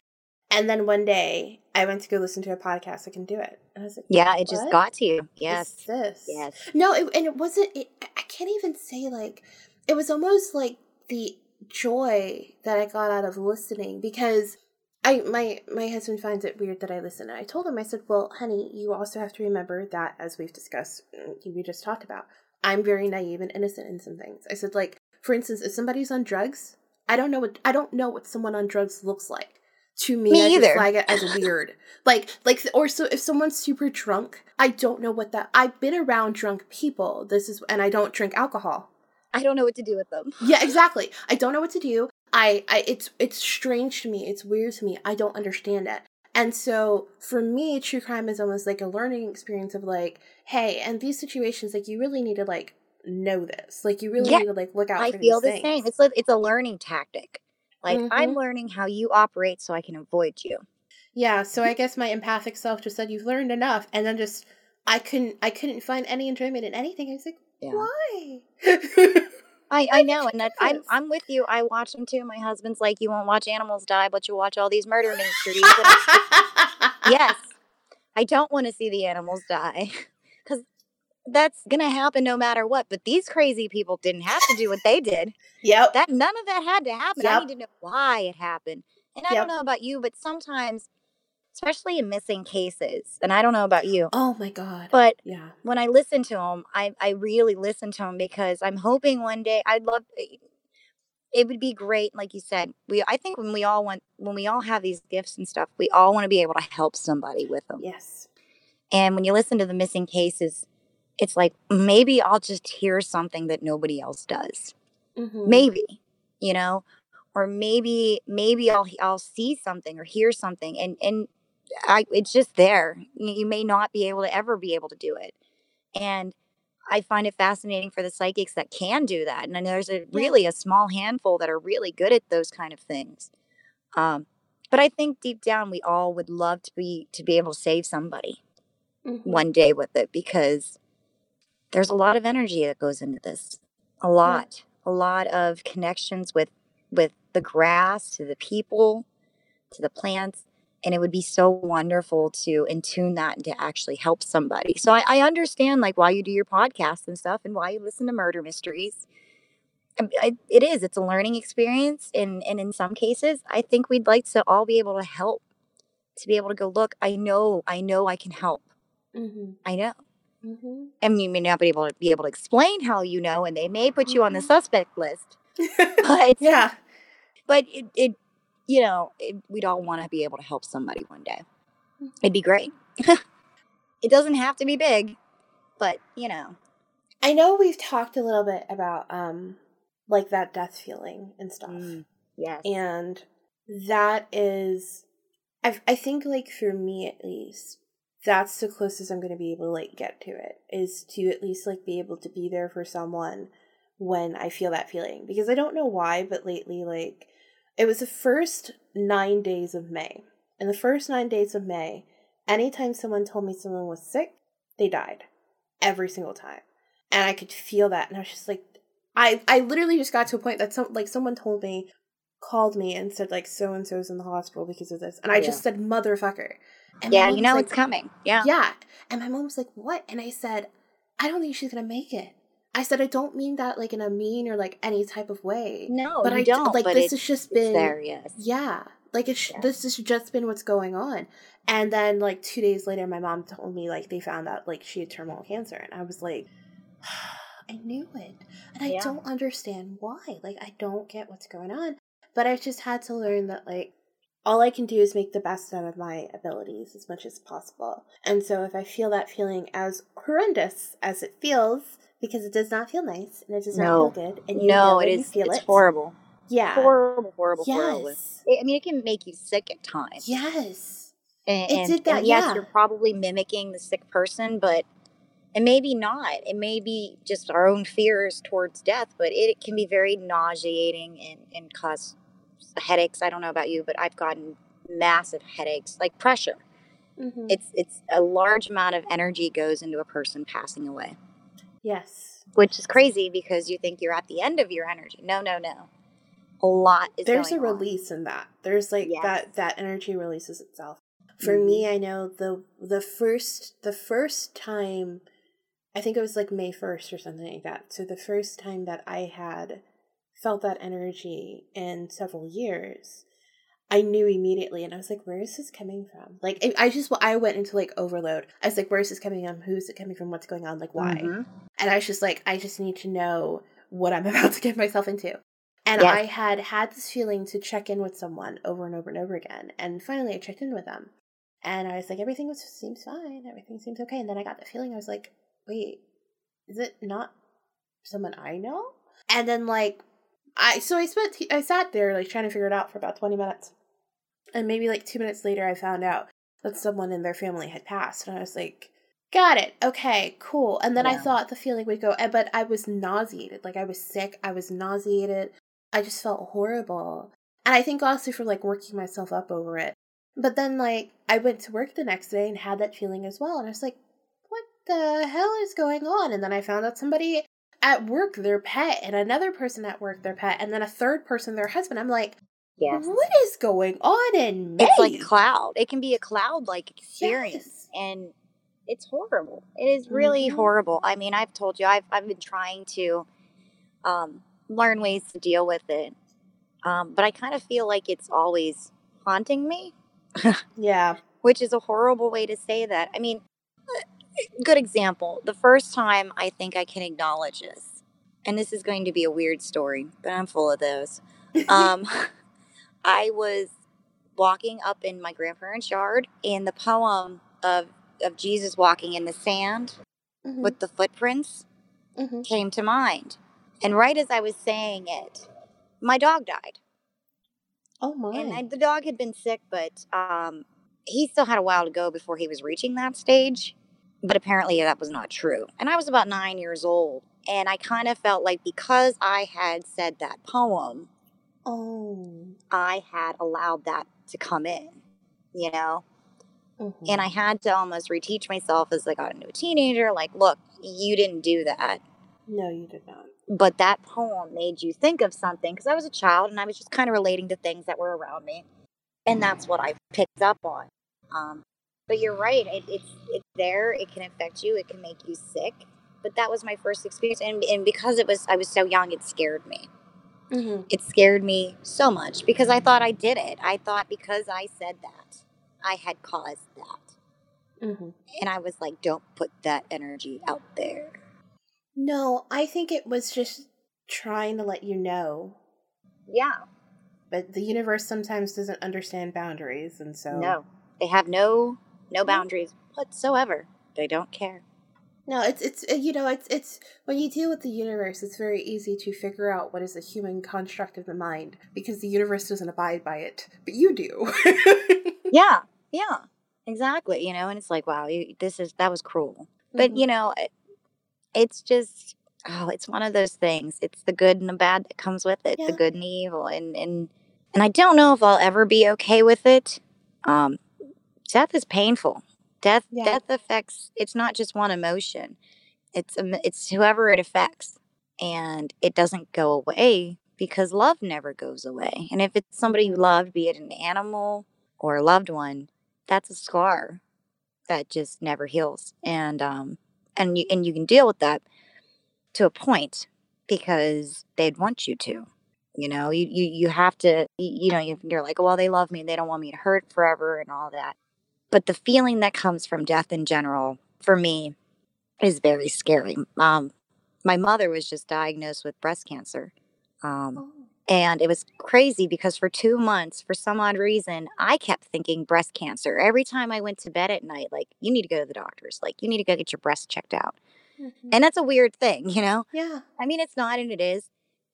And then one day I went to go listen to a podcast. I can do it. And I was like, Yeah, it just got to you. Yes. this? Yes. No, it, and it wasn't it, I can't even say like it was almost like the joy that I got out of listening because I my my husband finds it weird that I listen. And I told him I said, "Well, honey, you also have to remember that as we've discussed, mm, we just talked about, I'm very naive and innocent in some things." I said, like for instance, if somebody's on drugs, I don't know what I don't know what someone on drugs looks like. To me, Me I either. just flag it as weird. [LAUGHS] like like or so if someone's super drunk, I don't know what that. I've been around drunk people. This is and I don't drink alcohol. I don't know what to do with them. Yeah, exactly. I don't know what to do. I, I it's it's strange to me. It's weird to me. I don't understand it. And so for me, true crime is almost like a learning experience of like, hey, and these situations, like you really need to like know this. Like you really Yeah, need to like look out I for feel these the things. same. It's a, it's a learning tactic. Like I'm Mhm. learning how you operate so I can avoid you. Yeah, so I guess my empathic self just said you've learned enough and then just I couldn't I couldn't find any enjoyment in anything. I was like, Yeah. why? [LAUGHS] I, I know, and that I'm I'm with you. I watch them too. My husband's like, you won't watch animals die, but you watch all these murder mysteries. [LAUGHS] Yes, I don't want to see the animals die [LAUGHS] because that's gonna happen no matter what. But these crazy people didn't have to do what they did. Yep. That none of that had to happen. I need to know why it happened. And I Yep. don't know about you, but sometimes, especially in missing cases, and I don't know about you, Oh my god. but yeah. when I listen to them, I, I really listen to them because I'm hoping one day I'd love it would be great like you said we I think when we all want when we all have these gifts and stuff we all want to be able to help somebody with them Yes. and when you listen to the missing cases it's like maybe I'll just hear something that nobody else does Mhm. maybe you know or maybe maybe I'll I'll see something or hear something and and I it's just there. You, may not be able to ever be able to do it. And I find it fascinating for the psychics that can do that and there's a really a small handful that are really good at those kind of things. Um but I think deep down we all would love to be to be able to save somebody Mhm. one day with it because there's a lot of energy that goes into this a lot a lot of connections with with the grass to the people to the plants and it would be so wonderful to intune that and to actually help somebody so I, I understand like why you do your podcast and stuff and why you listen to murder mysteries Um, I- it is it's a learning experience and and in some cases i think we'd like to all be able to help to be able to go look i know i know i can help Mhm. i know Mhm. and you may not be able to be able to explain how you know and they may put you on the Mhm. suspect list [LAUGHS] but yeah. but it, it you know it, we'd all want to be able to help somebody one day Mm. it'd be great [LAUGHS] it doesn't have to be big but you know I know we've talked a little bit about um like that death feeling and stuff. Mm. yes And that is I I think like for me at least that's the closest I'm going to be able to like get to it is to at least like be able to be there for someone when I feel that feeling because I don't know why but lately like it was the first 9 days of May. In the first 9 days of May, anytime someone told me someone was sick, they died every single time. And I could feel that and I was just like I I literally just got to a point that some like someone told me called me and said like so and so's in the hospital because of this and I just said motherfucker. And yeah you know like, it's coming yeah yeah. And my mom was like, What? And I said, I don't think she's gonna make it. I said I don't mean that like in a mean or like any type of way. no but I don't like but this has just been there yes yeah. Like it's Yeah. this has just been what's going on. And then like two days later my mom told me like they found out like she had terminal cancer and I was like [SIGHS] I knew it. And I Yeah. don't understand why. Like I don't get what's going on. But I just had to learn that like all I can do is make the best out of my abilities as much as possible. And so if I feel that feeling as horrendous as it feels, because it does not feel nice and it does No. not feel good, and you no know it is feel it's it. horrible Yeah. horrible horrible horrible Yes. I I mean, it can make you sick at times. Yes. And, It did that, and yes, yeah. you're probably mimicking the sick person, but and maybe not. It may be just our own fears towards death, but it can be very nauseating and, and cause headaches. I don't know about you, but I've gotten massive headaches, like pressure. hmm It's it's a large amount of energy goes into a person passing away, Yes. which is crazy because you think you're at the end of your energy. No, no, no. A lot is There's a on. release in that. There's like Yes. that that energy releases itself. For Mhm. me, I know the the first the first time I think it was like May 1st or something like that. So the first time that I had felt that energy in several years, I knew immediately and I was like, where is this coming from? Like, I just, I went into like overload. I was like, where is this coming from? Who's it coming from? What's going on? Like, why? Mhm. And I was just like, I just need to know what I'm [LAUGHS] about to get myself into. And. I had had this feeling to check in with someone over and over and over again. And finally, I checked in with them. And I was like, everything was seems fine. Everything seems okay. And then I got the feeling I was like, wait, is it not someone I know? And then like, I so I spent I sat there like trying to figure it out for about twenty minutes, and maybe like two minutes later, I found out that someone in their family had passed, and I was like, got it, okay, cool. And then I thought the feeling would go, but I was nauseated, like I was sick, I was nauseated, I just felt horrible, and I think also for like working myself up over it. But then like I went to work the next day and had that feeling as well, and I was like, what the hell is going on? And then I found out somebody at work their pet and another person at work their pet and then a third person their husband. I'm like, Yes. what is going on in May? It's like cloud. It can be a cloud like experience. Yes. And it's horrible. It is really Mhm. horrible. I mean, I've told you, I've, I've been trying to um, learn ways to deal with it. Um, but I kind of feel like it's always haunting me, [LAUGHS] Yeah. which is a horrible way to say that. I mean, uh, good example. The first time I think I can acknowledge this, and this is going to be a weird story, but I'm full of those. [LAUGHS] Um, [LAUGHS] I was walking up in my grandparents' yard, and the poem of of Jesus walking in the sand Mhm, with the footprints mhm. came to mind. And right as I was saying it, my dog died. Oh my. And I, the dog had been sick, but um, he still had a while to go before he was reaching that stage. But apparently that was not true. And I was about nine years old. And I kind of felt like because I had said that poem, oh. I had allowed that to come in, you know? Mhm. And I had to almost reteach myself as I got into a teenager like, look, you didn't do that. no, you did not. But that poem made you think of something because I was a child and I was just kind of relating to things that were around me. And that's what I picked up on. Um, but you're right. It, it's, it's there. It can affect you. It can make you sick. But that was my first experience. And, and because it was, I was so young, it scared me. Mm-hmm. It scared me so much because I thought I did it. I thought because I said that, I had caused that. Mm-hmm. And I was like, don't put that energy out there. No, I think it was just trying to let you know. Yeah. But the universe sometimes doesn't understand boundaries, and so No. They have no no boundaries whatsoever. They don't care. No, it's it's uh, you know it's it's when you deal with the universe, it's very easy to figure out what is a human construct of the mind because the universe doesn't abide by it, but you do. [LAUGHS] Yeah. Yeah. Exactly. You know, and it's like, wow, you, this is that was cruel. But Mhm. you know, it, it's just oh, it's one of those things. It's the good and the bad that comes with it, the good and the evil, and and and I don't know if I'll ever be okay with it. Um, death is painful. Death Yeah. death affects. It's not just one emotion. It's it's whoever it affects, and it doesn't go away because love never goes away. And if it's somebody you loved, be it an animal or a loved one, that's a scar that just never heals. And um, and you and you can deal with that to a point because they'd want you to. You know, you you, you have to. You, know, you- you're like, well, they love me. and They don't want me to hurt forever and all that. But the feeling that comes from death in general, for me, is very scary. Um, my mother was just diagnosed with breast cancer. Um, Oh. and it was crazy because for two months, for some odd reason, I kept thinking breast cancer. Every time I went to bed at night, like, you need to go to the doctors. Like, you need to go get your breast checked out. Mhm. And that's a weird thing, you know? yeah, I mean, it's not, and it is.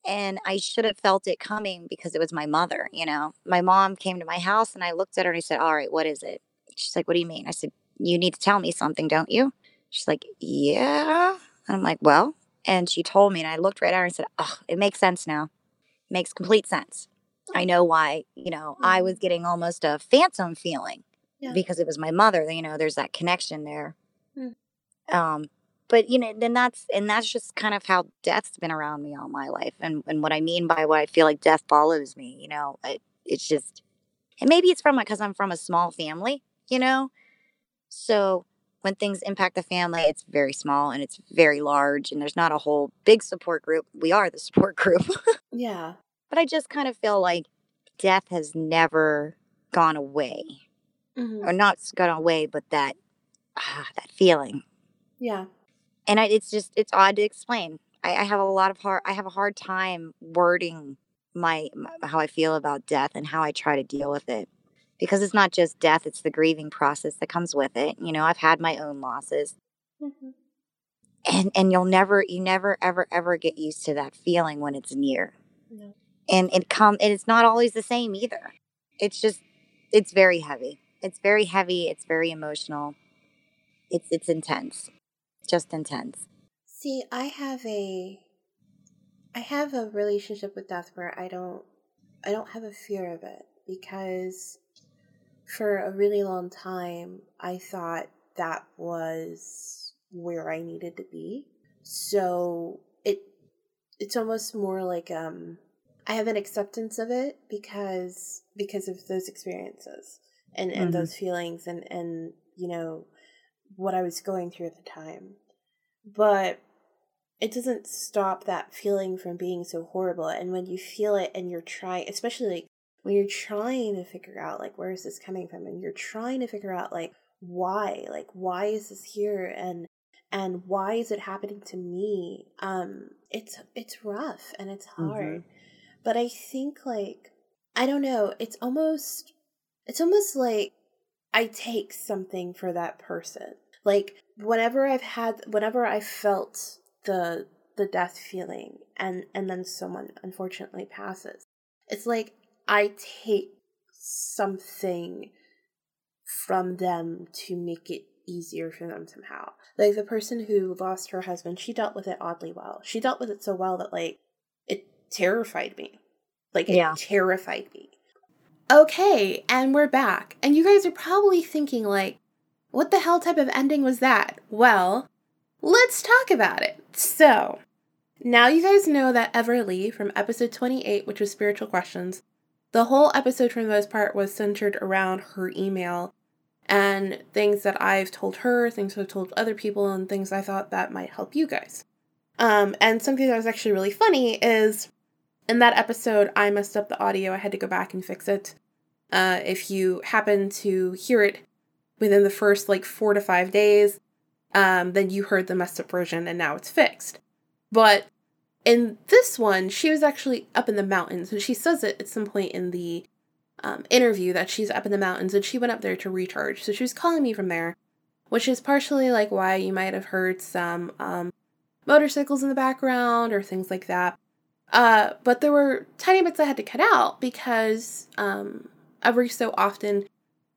And I should have felt it coming because it was my mother, you know? My mom came to my house and I looked at her and I said, All right, what is it? She's like, What do you mean? I said, You need to tell me something, don't you? She's like, Yeah. And I'm like, Well, and she told me, and I looked right at her and said, Oh, it makes sense now. It makes complete sense. I know why, you know, I was getting almost a phantom feeling Yeah. because it was my mother. You know, there's that connection there. Mm. Um, but you know, then that's and that's just kind of how death's been around me all my life. And and what I mean by what I feel like death follows me, you know, it, it's just, and maybe it's from because I'm from a small family, you know. So when things impact the family, it's very small and it's very large, and there's not a whole big support group. We are the [LAUGHS] support group. Yeah. but I just kind of feel like death has never gone away, hmm or not gone away, but that ah, that feeling. Yeah. And I, it's just it's odd to explain. I, I have a lot of hard. I have a hard time wording my, my how I feel about death and how I try to deal with it because it's not just death; it's the grieving process that comes with it. You know, I've had my own losses. hmm and and you'll never you never ever ever get used to that feeling when it's near No. and it come and it's not always the same either it's just it's very heavy it's very heavy it's very emotional it's it's intense just intense See, I have a I have a relationship with death where I don't I don't have a fear of it because for a really long time I thought that was where I needed to be. So it it's almost more like um I have an acceptance of it because because of those experiences and and Mhm. those feelings and and you know what I was going through at the time. But it doesn't stop that feeling from being so horrible and when you feel it and you're trying especially like when you're trying to figure out like where is this coming from and you're trying to figure out like why like why is this here and and why is it happening to me? Um it's it's rough and it's hard. But i think like i don't know it's almost it's almost like i take something for that person. Like whenever i've had whenever i felt the the death feeling and and then someone unfortunately passes it's like i take something from them to make it easier for them somehow. Like the person who lost her husband she dealt with it oddly well. She dealt with it so well that like it terrified me. Like it Yeah. terrified me. Okay and we're back. And you guys are probably thinking like what the hell type of ending was that? Well let's talk about it. So now you guys know that everly from episode 28 which was spiritual questions the whole episode for the most part was centered around her email and things that I've told her, things I've told other people, and things I thought that might help you guys. Um, and something that was actually really funny is in that episode, I messed up the audio. I had to go back and fix it. Uh, if you happen to hear it within the first like four to five days, um, then you heard the messed up version and now it's fixed. But in this one, she was actually up in the mountains, and she says it at some point in the um, interview that she's up in the mountains and she went up there to recharge. So she was calling me from there, which is partially like why you might have heard some um, motorcycles in the background or things like that. Uh, but there were tiny bits I had to cut out because um, every so often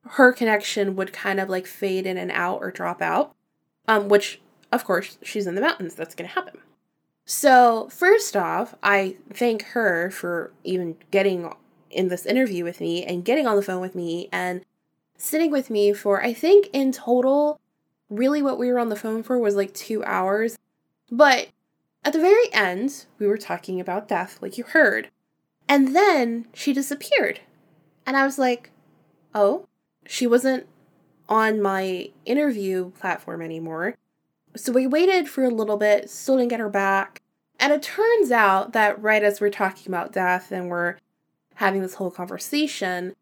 her connection would kind of like fade in and out or drop out, um, which of course she's in the mountains. That's going to happen. So, first off, I thank her for even getting in this interview with me and getting on the phone with me and sitting with me for, I think in total, really what we were on the phone for was like two hours. But at the very end, we were talking about death, like you heard. And then she disappeared. And I was like, oh, she wasn't on my interview platform anymore. So we waited for a little bit, still didn't get her back. And it turns out that right as we're talking about death and we're having this whole conversation,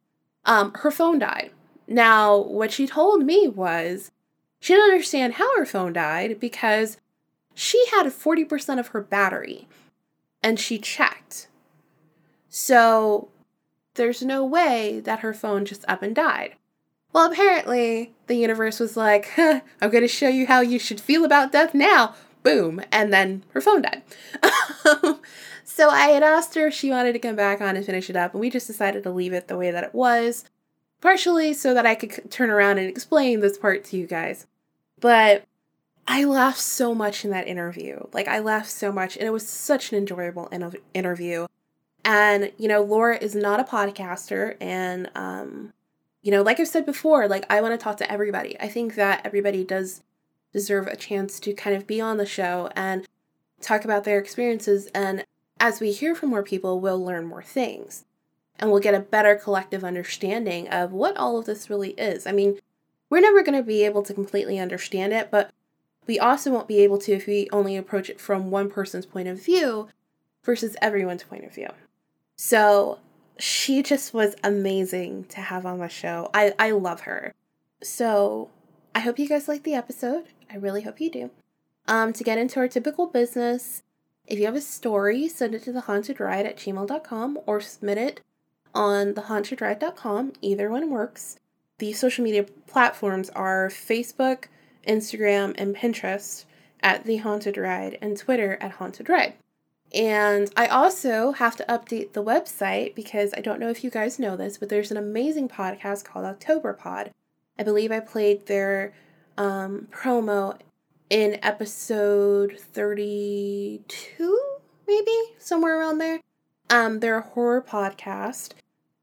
um, her phone died. Now, what she told me was she didn't understand how her phone died because she had 40% of her battery and she checked. So there's no way that her phone just up and died. Well, apparently, the universe was like, huh, [LAUGHS] I'm going to show you how you should feel about death now. Boom. And then her phone died. [LAUGHS] so I had asked her if she wanted to come back on and finish it up, and we just decided to leave it the way that it was, partially so that I could turn around and explain this part to you guys. But I laughed so much in that interview. Like, I laughed so much, and it was such an enjoyable in- interview. And, you know, Laura is not a podcaster, and, um, you know, like I've said before, like I want to talk to everybody. I think that everybody does deserve a chance to kind of be on the show and talk about their experiences. And as we hear from more people, we'll learn more things and we'll get a better collective understanding of what all of this really is. I mean, we're never going to be able to completely understand it, but we also won't be able to if we only approach it from one person's point of view versus everyone's point of view. So she just was amazing to have on the show. I, I love her. So I hope you guys like the episode. I really hope you do. Um, to get into our typical business, if you have a story, send it to thehauntedride at gmail.com or submit it on thehauntedride.com. Either one works. The social media platforms are Facebook, Instagram, and Pinterest at The Haunted Ride and Twitter at Haunted Ride. And I also have to update the website because I don't know if you guys know this, but there's an amazing podcast called Octoberpod. I believe I played their um, promo in episode 32, maybe somewhere around there. Um, they're a horror podcast,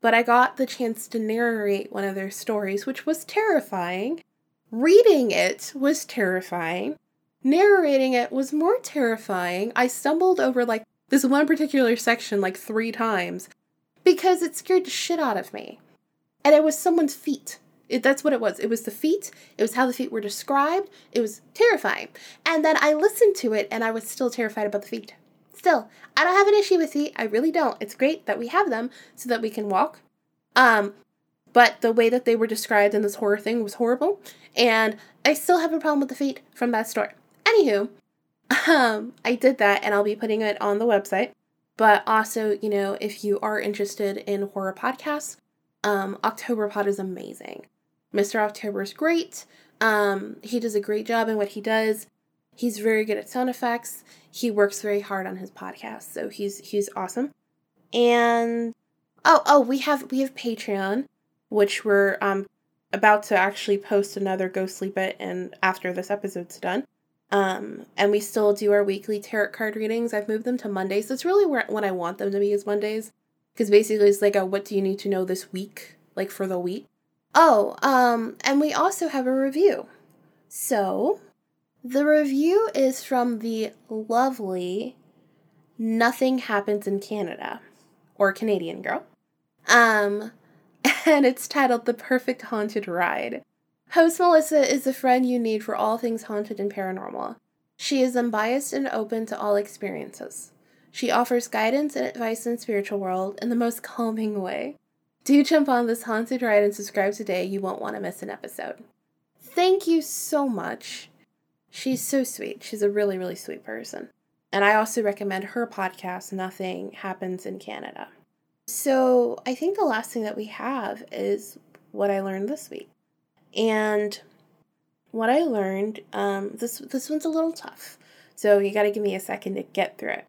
but I got the chance to narrate one of their stories, which was terrifying. Reading it was terrifying. Narrating it was more terrifying. I stumbled over like this one particular section like three times because it scared the shit out of me. And it was someone's feet. It, that's what it was. It was the feet. It was how the feet were described. It was terrifying. And then I listened to it and I was still terrified about the feet. Still, I don't have an issue with feet. I really don't. It's great that we have them so that we can walk. Um, but the way that they were described in this horror thing was horrible. And I still have a problem with the feet from that story. Anywho, [LAUGHS] um, I did that and I'll be putting it on the website. But also, you know, if you are interested in horror podcasts, um, Octoberpod is amazing. Mr. October is great. Um, he does a great job in what he does. He's very good at sound effects. He works very hard on his podcast, so he's he's awesome. And oh oh, we have we have Patreon, which we're um about to actually post another ghostly bit and after this episode's done. Um, and we still do our weekly tarot card readings. I've moved them to Mondays. That's really where what I want them to be is Mondays. Because basically it's like a what do you need to know this week? Like for the week. Oh, um, and we also have a review. So the review is from the lovely Nothing Happens in Canada or Canadian girl. Um, [LAUGHS] and it's titled The Perfect Haunted Ride. Host Melissa is the friend you need for all things haunted and paranormal. She is unbiased and open to all experiences. She offers guidance and advice in the spiritual world in the most calming way. Do jump on this haunted ride and subscribe today. You won't want to miss an episode. Thank you so much. She's so sweet. She's a really, really sweet person. And I also recommend her podcast, Nothing Happens in Canada. So I think the last thing that we have is what I learned this week. And what I learned, um, this this one's a little tough. So you gotta give me a second to get through it.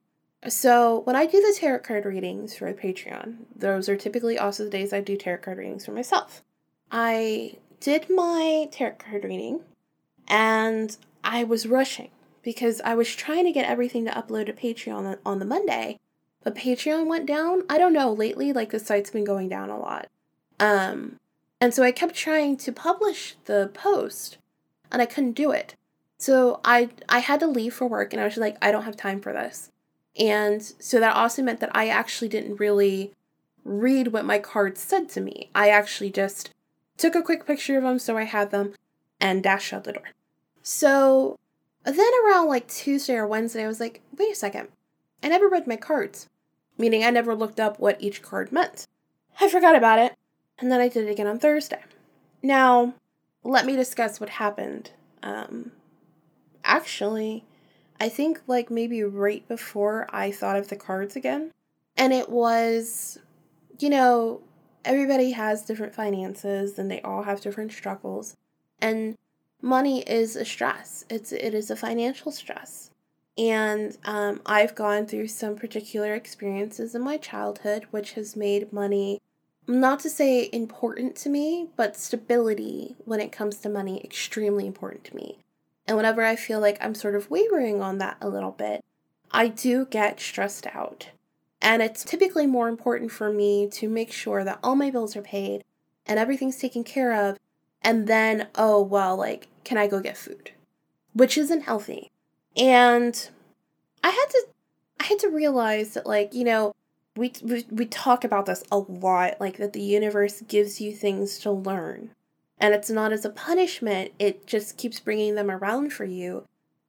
So when I do the tarot card readings for Patreon, those are typically also the days I do tarot card readings for myself. I did my tarot card reading and I was rushing because I was trying to get everything to upload to Patreon on the Monday, but Patreon went down. I don't know, lately like the site's been going down a lot. Um and so I kept trying to publish the post and I couldn't do it. So I I had to leave for work and I was like I don't have time for this. And so that also meant that I actually didn't really read what my cards said to me. I actually just took a quick picture of them so I had them and dashed out the door. So then around like Tuesday or Wednesday, I was like, wait a second. I never read my cards, meaning I never looked up what each card meant. I forgot about it, and then I did it again on Thursday. Now, let me discuss what happened. Um, actually, I think like maybe right before I thought of the cards again. And it was, you know, everybody has different finances and they all have different struggles. And money is a stress. It's it is a financial stress. And um, I've gone through some particular experiences in my childhood which has made money not to say important to me, but stability when it comes to money extremely important to me. And whenever I feel like I'm sort of wavering on that a little bit, I do get stressed out. And it's typically more important for me to make sure that all my bills are paid and everything's taken care of. And then, oh, well, like, can I go get food? Which isn't healthy. And I had to I had to realize that like, you know, we, we we talk about this a lot like that the universe gives you things to learn and it's not as a punishment, it just keeps bringing them around for you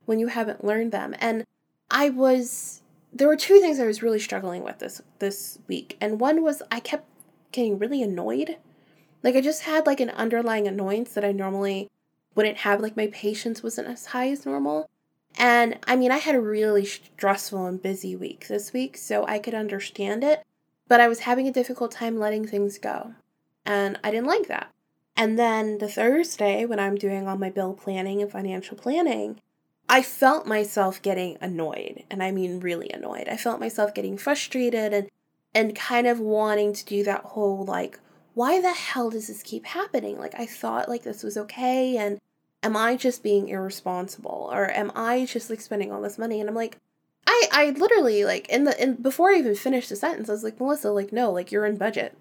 when you haven't learned them. And I was there were two things I was really struggling with this this week. And one was I kept getting really annoyed. Like I just had like an underlying annoyance that I normally wouldn't have like my patience wasn't as high as normal. And I mean, I had a really stressful and busy week this week, so I could understand it, but I was having a difficult time letting things go. And I didn't like that. And then the Thursday, when I'm doing all my bill planning and financial planning, I felt myself getting annoyed, and I mean really annoyed. I felt myself getting frustrated and and kind of wanting to do that whole like why the hell does this keep happening? Like I thought like this was okay and am I just being irresponsible or am I just like spending all this money? And I'm like I I literally like in the in before I even finished the sentence, I was like, Melissa, like no, like you're in budget.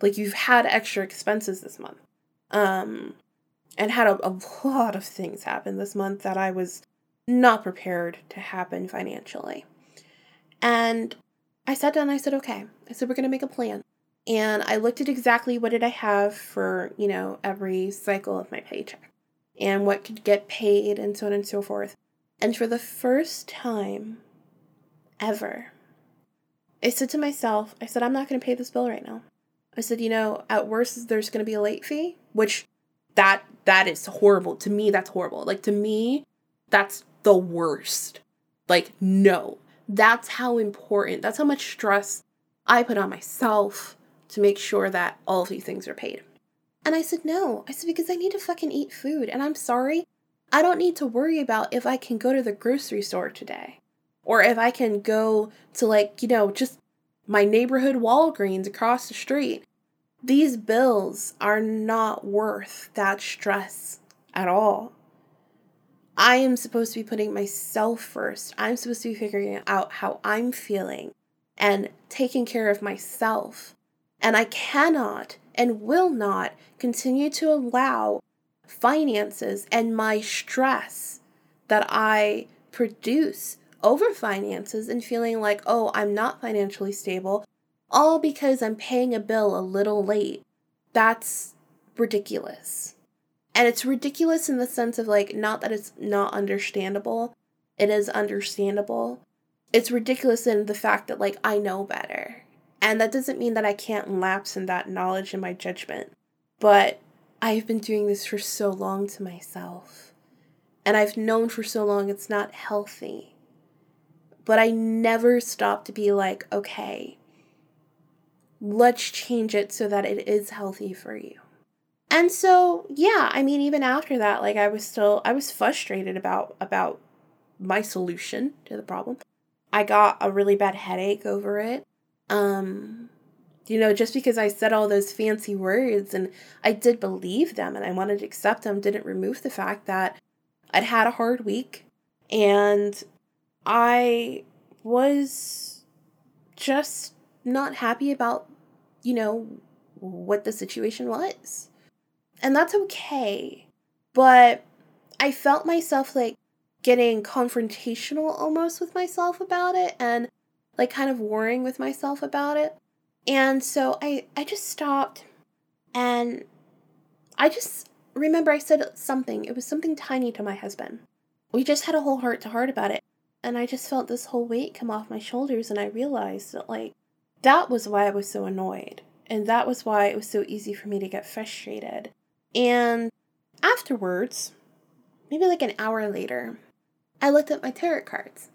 Like you've had extra expenses this month. Um and had a, a lot of things happen this month that I was not prepared to happen financially. And I sat down and I said, okay. I said, we're going to make a plan. And I looked at exactly what did I have for, you know, every cycle of my paycheck and what could get paid and so on and so forth. And for the first time ever, I said to myself, I said, I'm not going to pay this bill right now. I said, you know, at worst, there's going to be a late fee, which that that is horrible. To me, that's horrible. Like to me, that's the worst. Like, no. That's how important, that's how much stress I put on myself to make sure that all of these things are paid. And I said, no. I said, because I need to fucking eat food. And I'm sorry, I don't need to worry about if I can go to the grocery store today. Or if I can go to, like, you know, just my neighborhood Walgreens across the street these bills are not worth that stress at all. I am supposed to be putting myself first. I'm supposed to be figuring out how I'm feeling and taking care of myself. And I cannot and will not continue to allow finances and my stress that I produce over finances and feeling like, oh, I'm not financially stable all because I'm paying a bill a little late. That's ridiculous. And it's ridiculous in the sense of like, not that it's not understandable, it is understandable. It's ridiculous in the fact that like I know better. And that doesn't mean that I can't lapse in that knowledge and my judgment. But I've been doing this for so long to myself. And I've known for so long it's not healthy. But I never stop to be like, okay, let's change it so that it is healthy for you. And so, yeah, I mean even after that like I was still I was frustrated about about my solution to the problem. I got a really bad headache over it. Um you know, just because I said all those fancy words and I did believe them and I wanted to accept them didn't remove the fact that I'd had a hard week and I was just not happy about, you know, what the situation was. And that's okay. But I felt myself like getting confrontational almost with myself about it and like kind of warring with myself about it. And so I I just stopped and I just remember I said something. It was something tiny to my husband. We just had a whole heart to heart about it. And I just felt this whole weight come off my shoulders and I realized that like that was why I was so annoyed. And that was why it was so easy for me to get frustrated. And afterwards, maybe like an hour later, I looked at my tarot cards.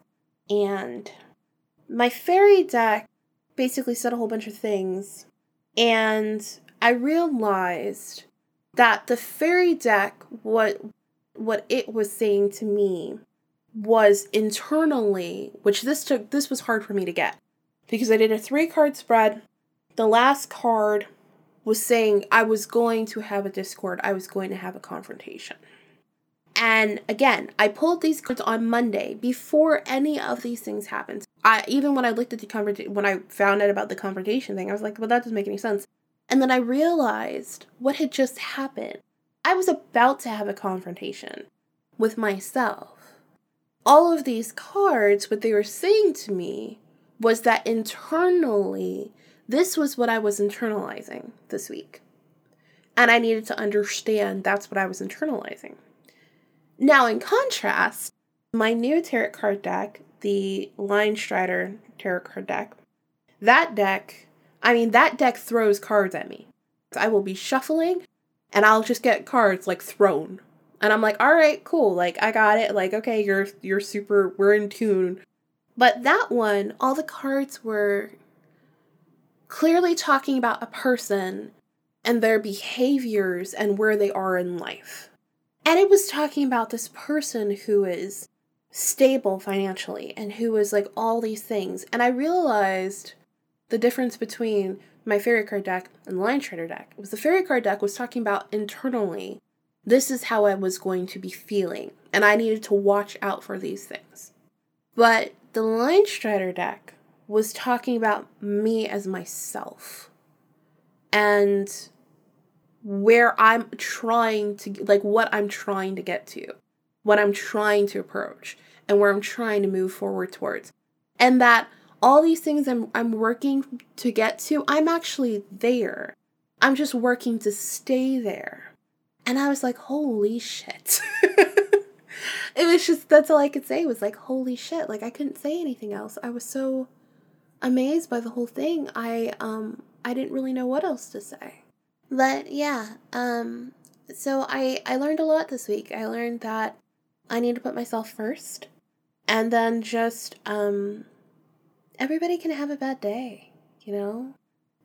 And my fairy deck basically said a whole bunch of things. And I realized that the fairy deck, what what it was saying to me was internally, which this took this was hard for me to get because I did a three card spread. The last card was saying I was going to have a discord, I was going to have a confrontation. And again, I pulled these cards on Monday before any of these things happened. I even when I looked at the conversation when I found out about the confrontation thing, I was like, well that doesn't make any sense. And then I realized what had just happened. I was about to have a confrontation with myself. All of these cards, what they were saying to me was that internally, this was what I was internalizing this week. And I needed to understand that's what I was internalizing. Now, in contrast, my new tarot card deck, the Linestrider tarot card deck, that deck, I mean, that deck throws cards at me. I will be shuffling and I'll just get cards like thrown. And I'm like, all right, cool. Like, I got it. Like, okay, you're, you're super, we're in tune. But that one, all the cards were clearly talking about a person and their behaviors and where they are in life. And it was talking about this person who is stable financially and who is like all these things. And I realized the difference between my fairy card deck and the Linestrider deck was the fairy card deck was talking about internally this is how I was going to be feeling, and I needed to watch out for these things. But the Linestrider deck was talking about me as myself and where I'm trying to, like, what I'm trying to get to, what I'm trying to approach, and where I'm trying to move forward towards. And that all these things I'm, I'm working to get to, I'm actually there. I'm just working to stay there. And I was like, holy shit. [LAUGHS] [LAUGHS] it was just, that's all I could say was like, holy shit. Like, I couldn't say anything else. I was so amazed by the whole thing. I, um, I didn't really know what else to say. But yeah, um, so I, I learned a lot this week. I learned that I need to put myself first and then just, um, everybody can have a bad day, you know?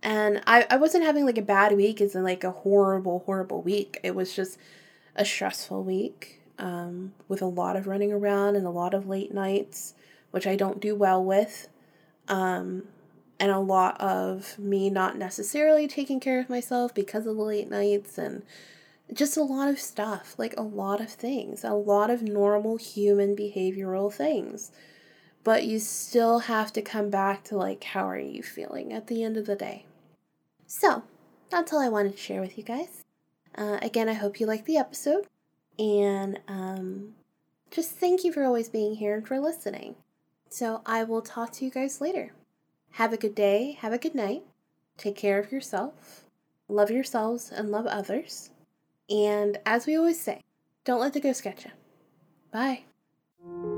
And I, I wasn't having like a bad week in like a horrible, horrible week. It was just a stressful week um, with a lot of running around and a lot of late nights, which I don't do well with. Um, and a lot of me not necessarily taking care of myself because of the late nights and just a lot of stuff, like a lot of things, a lot of normal human behavioral things. But you still have to come back to like, how are you feeling at the end of the day? So, that's all I wanted to share with you guys. Uh, again, I hope you liked the episode. And um, just thank you for always being here and for listening. So, I will talk to you guys later. Have a good day, have a good night. Take care of yourself, love yourselves, and love others. And as we always say, don't let the ghost get you. Bye.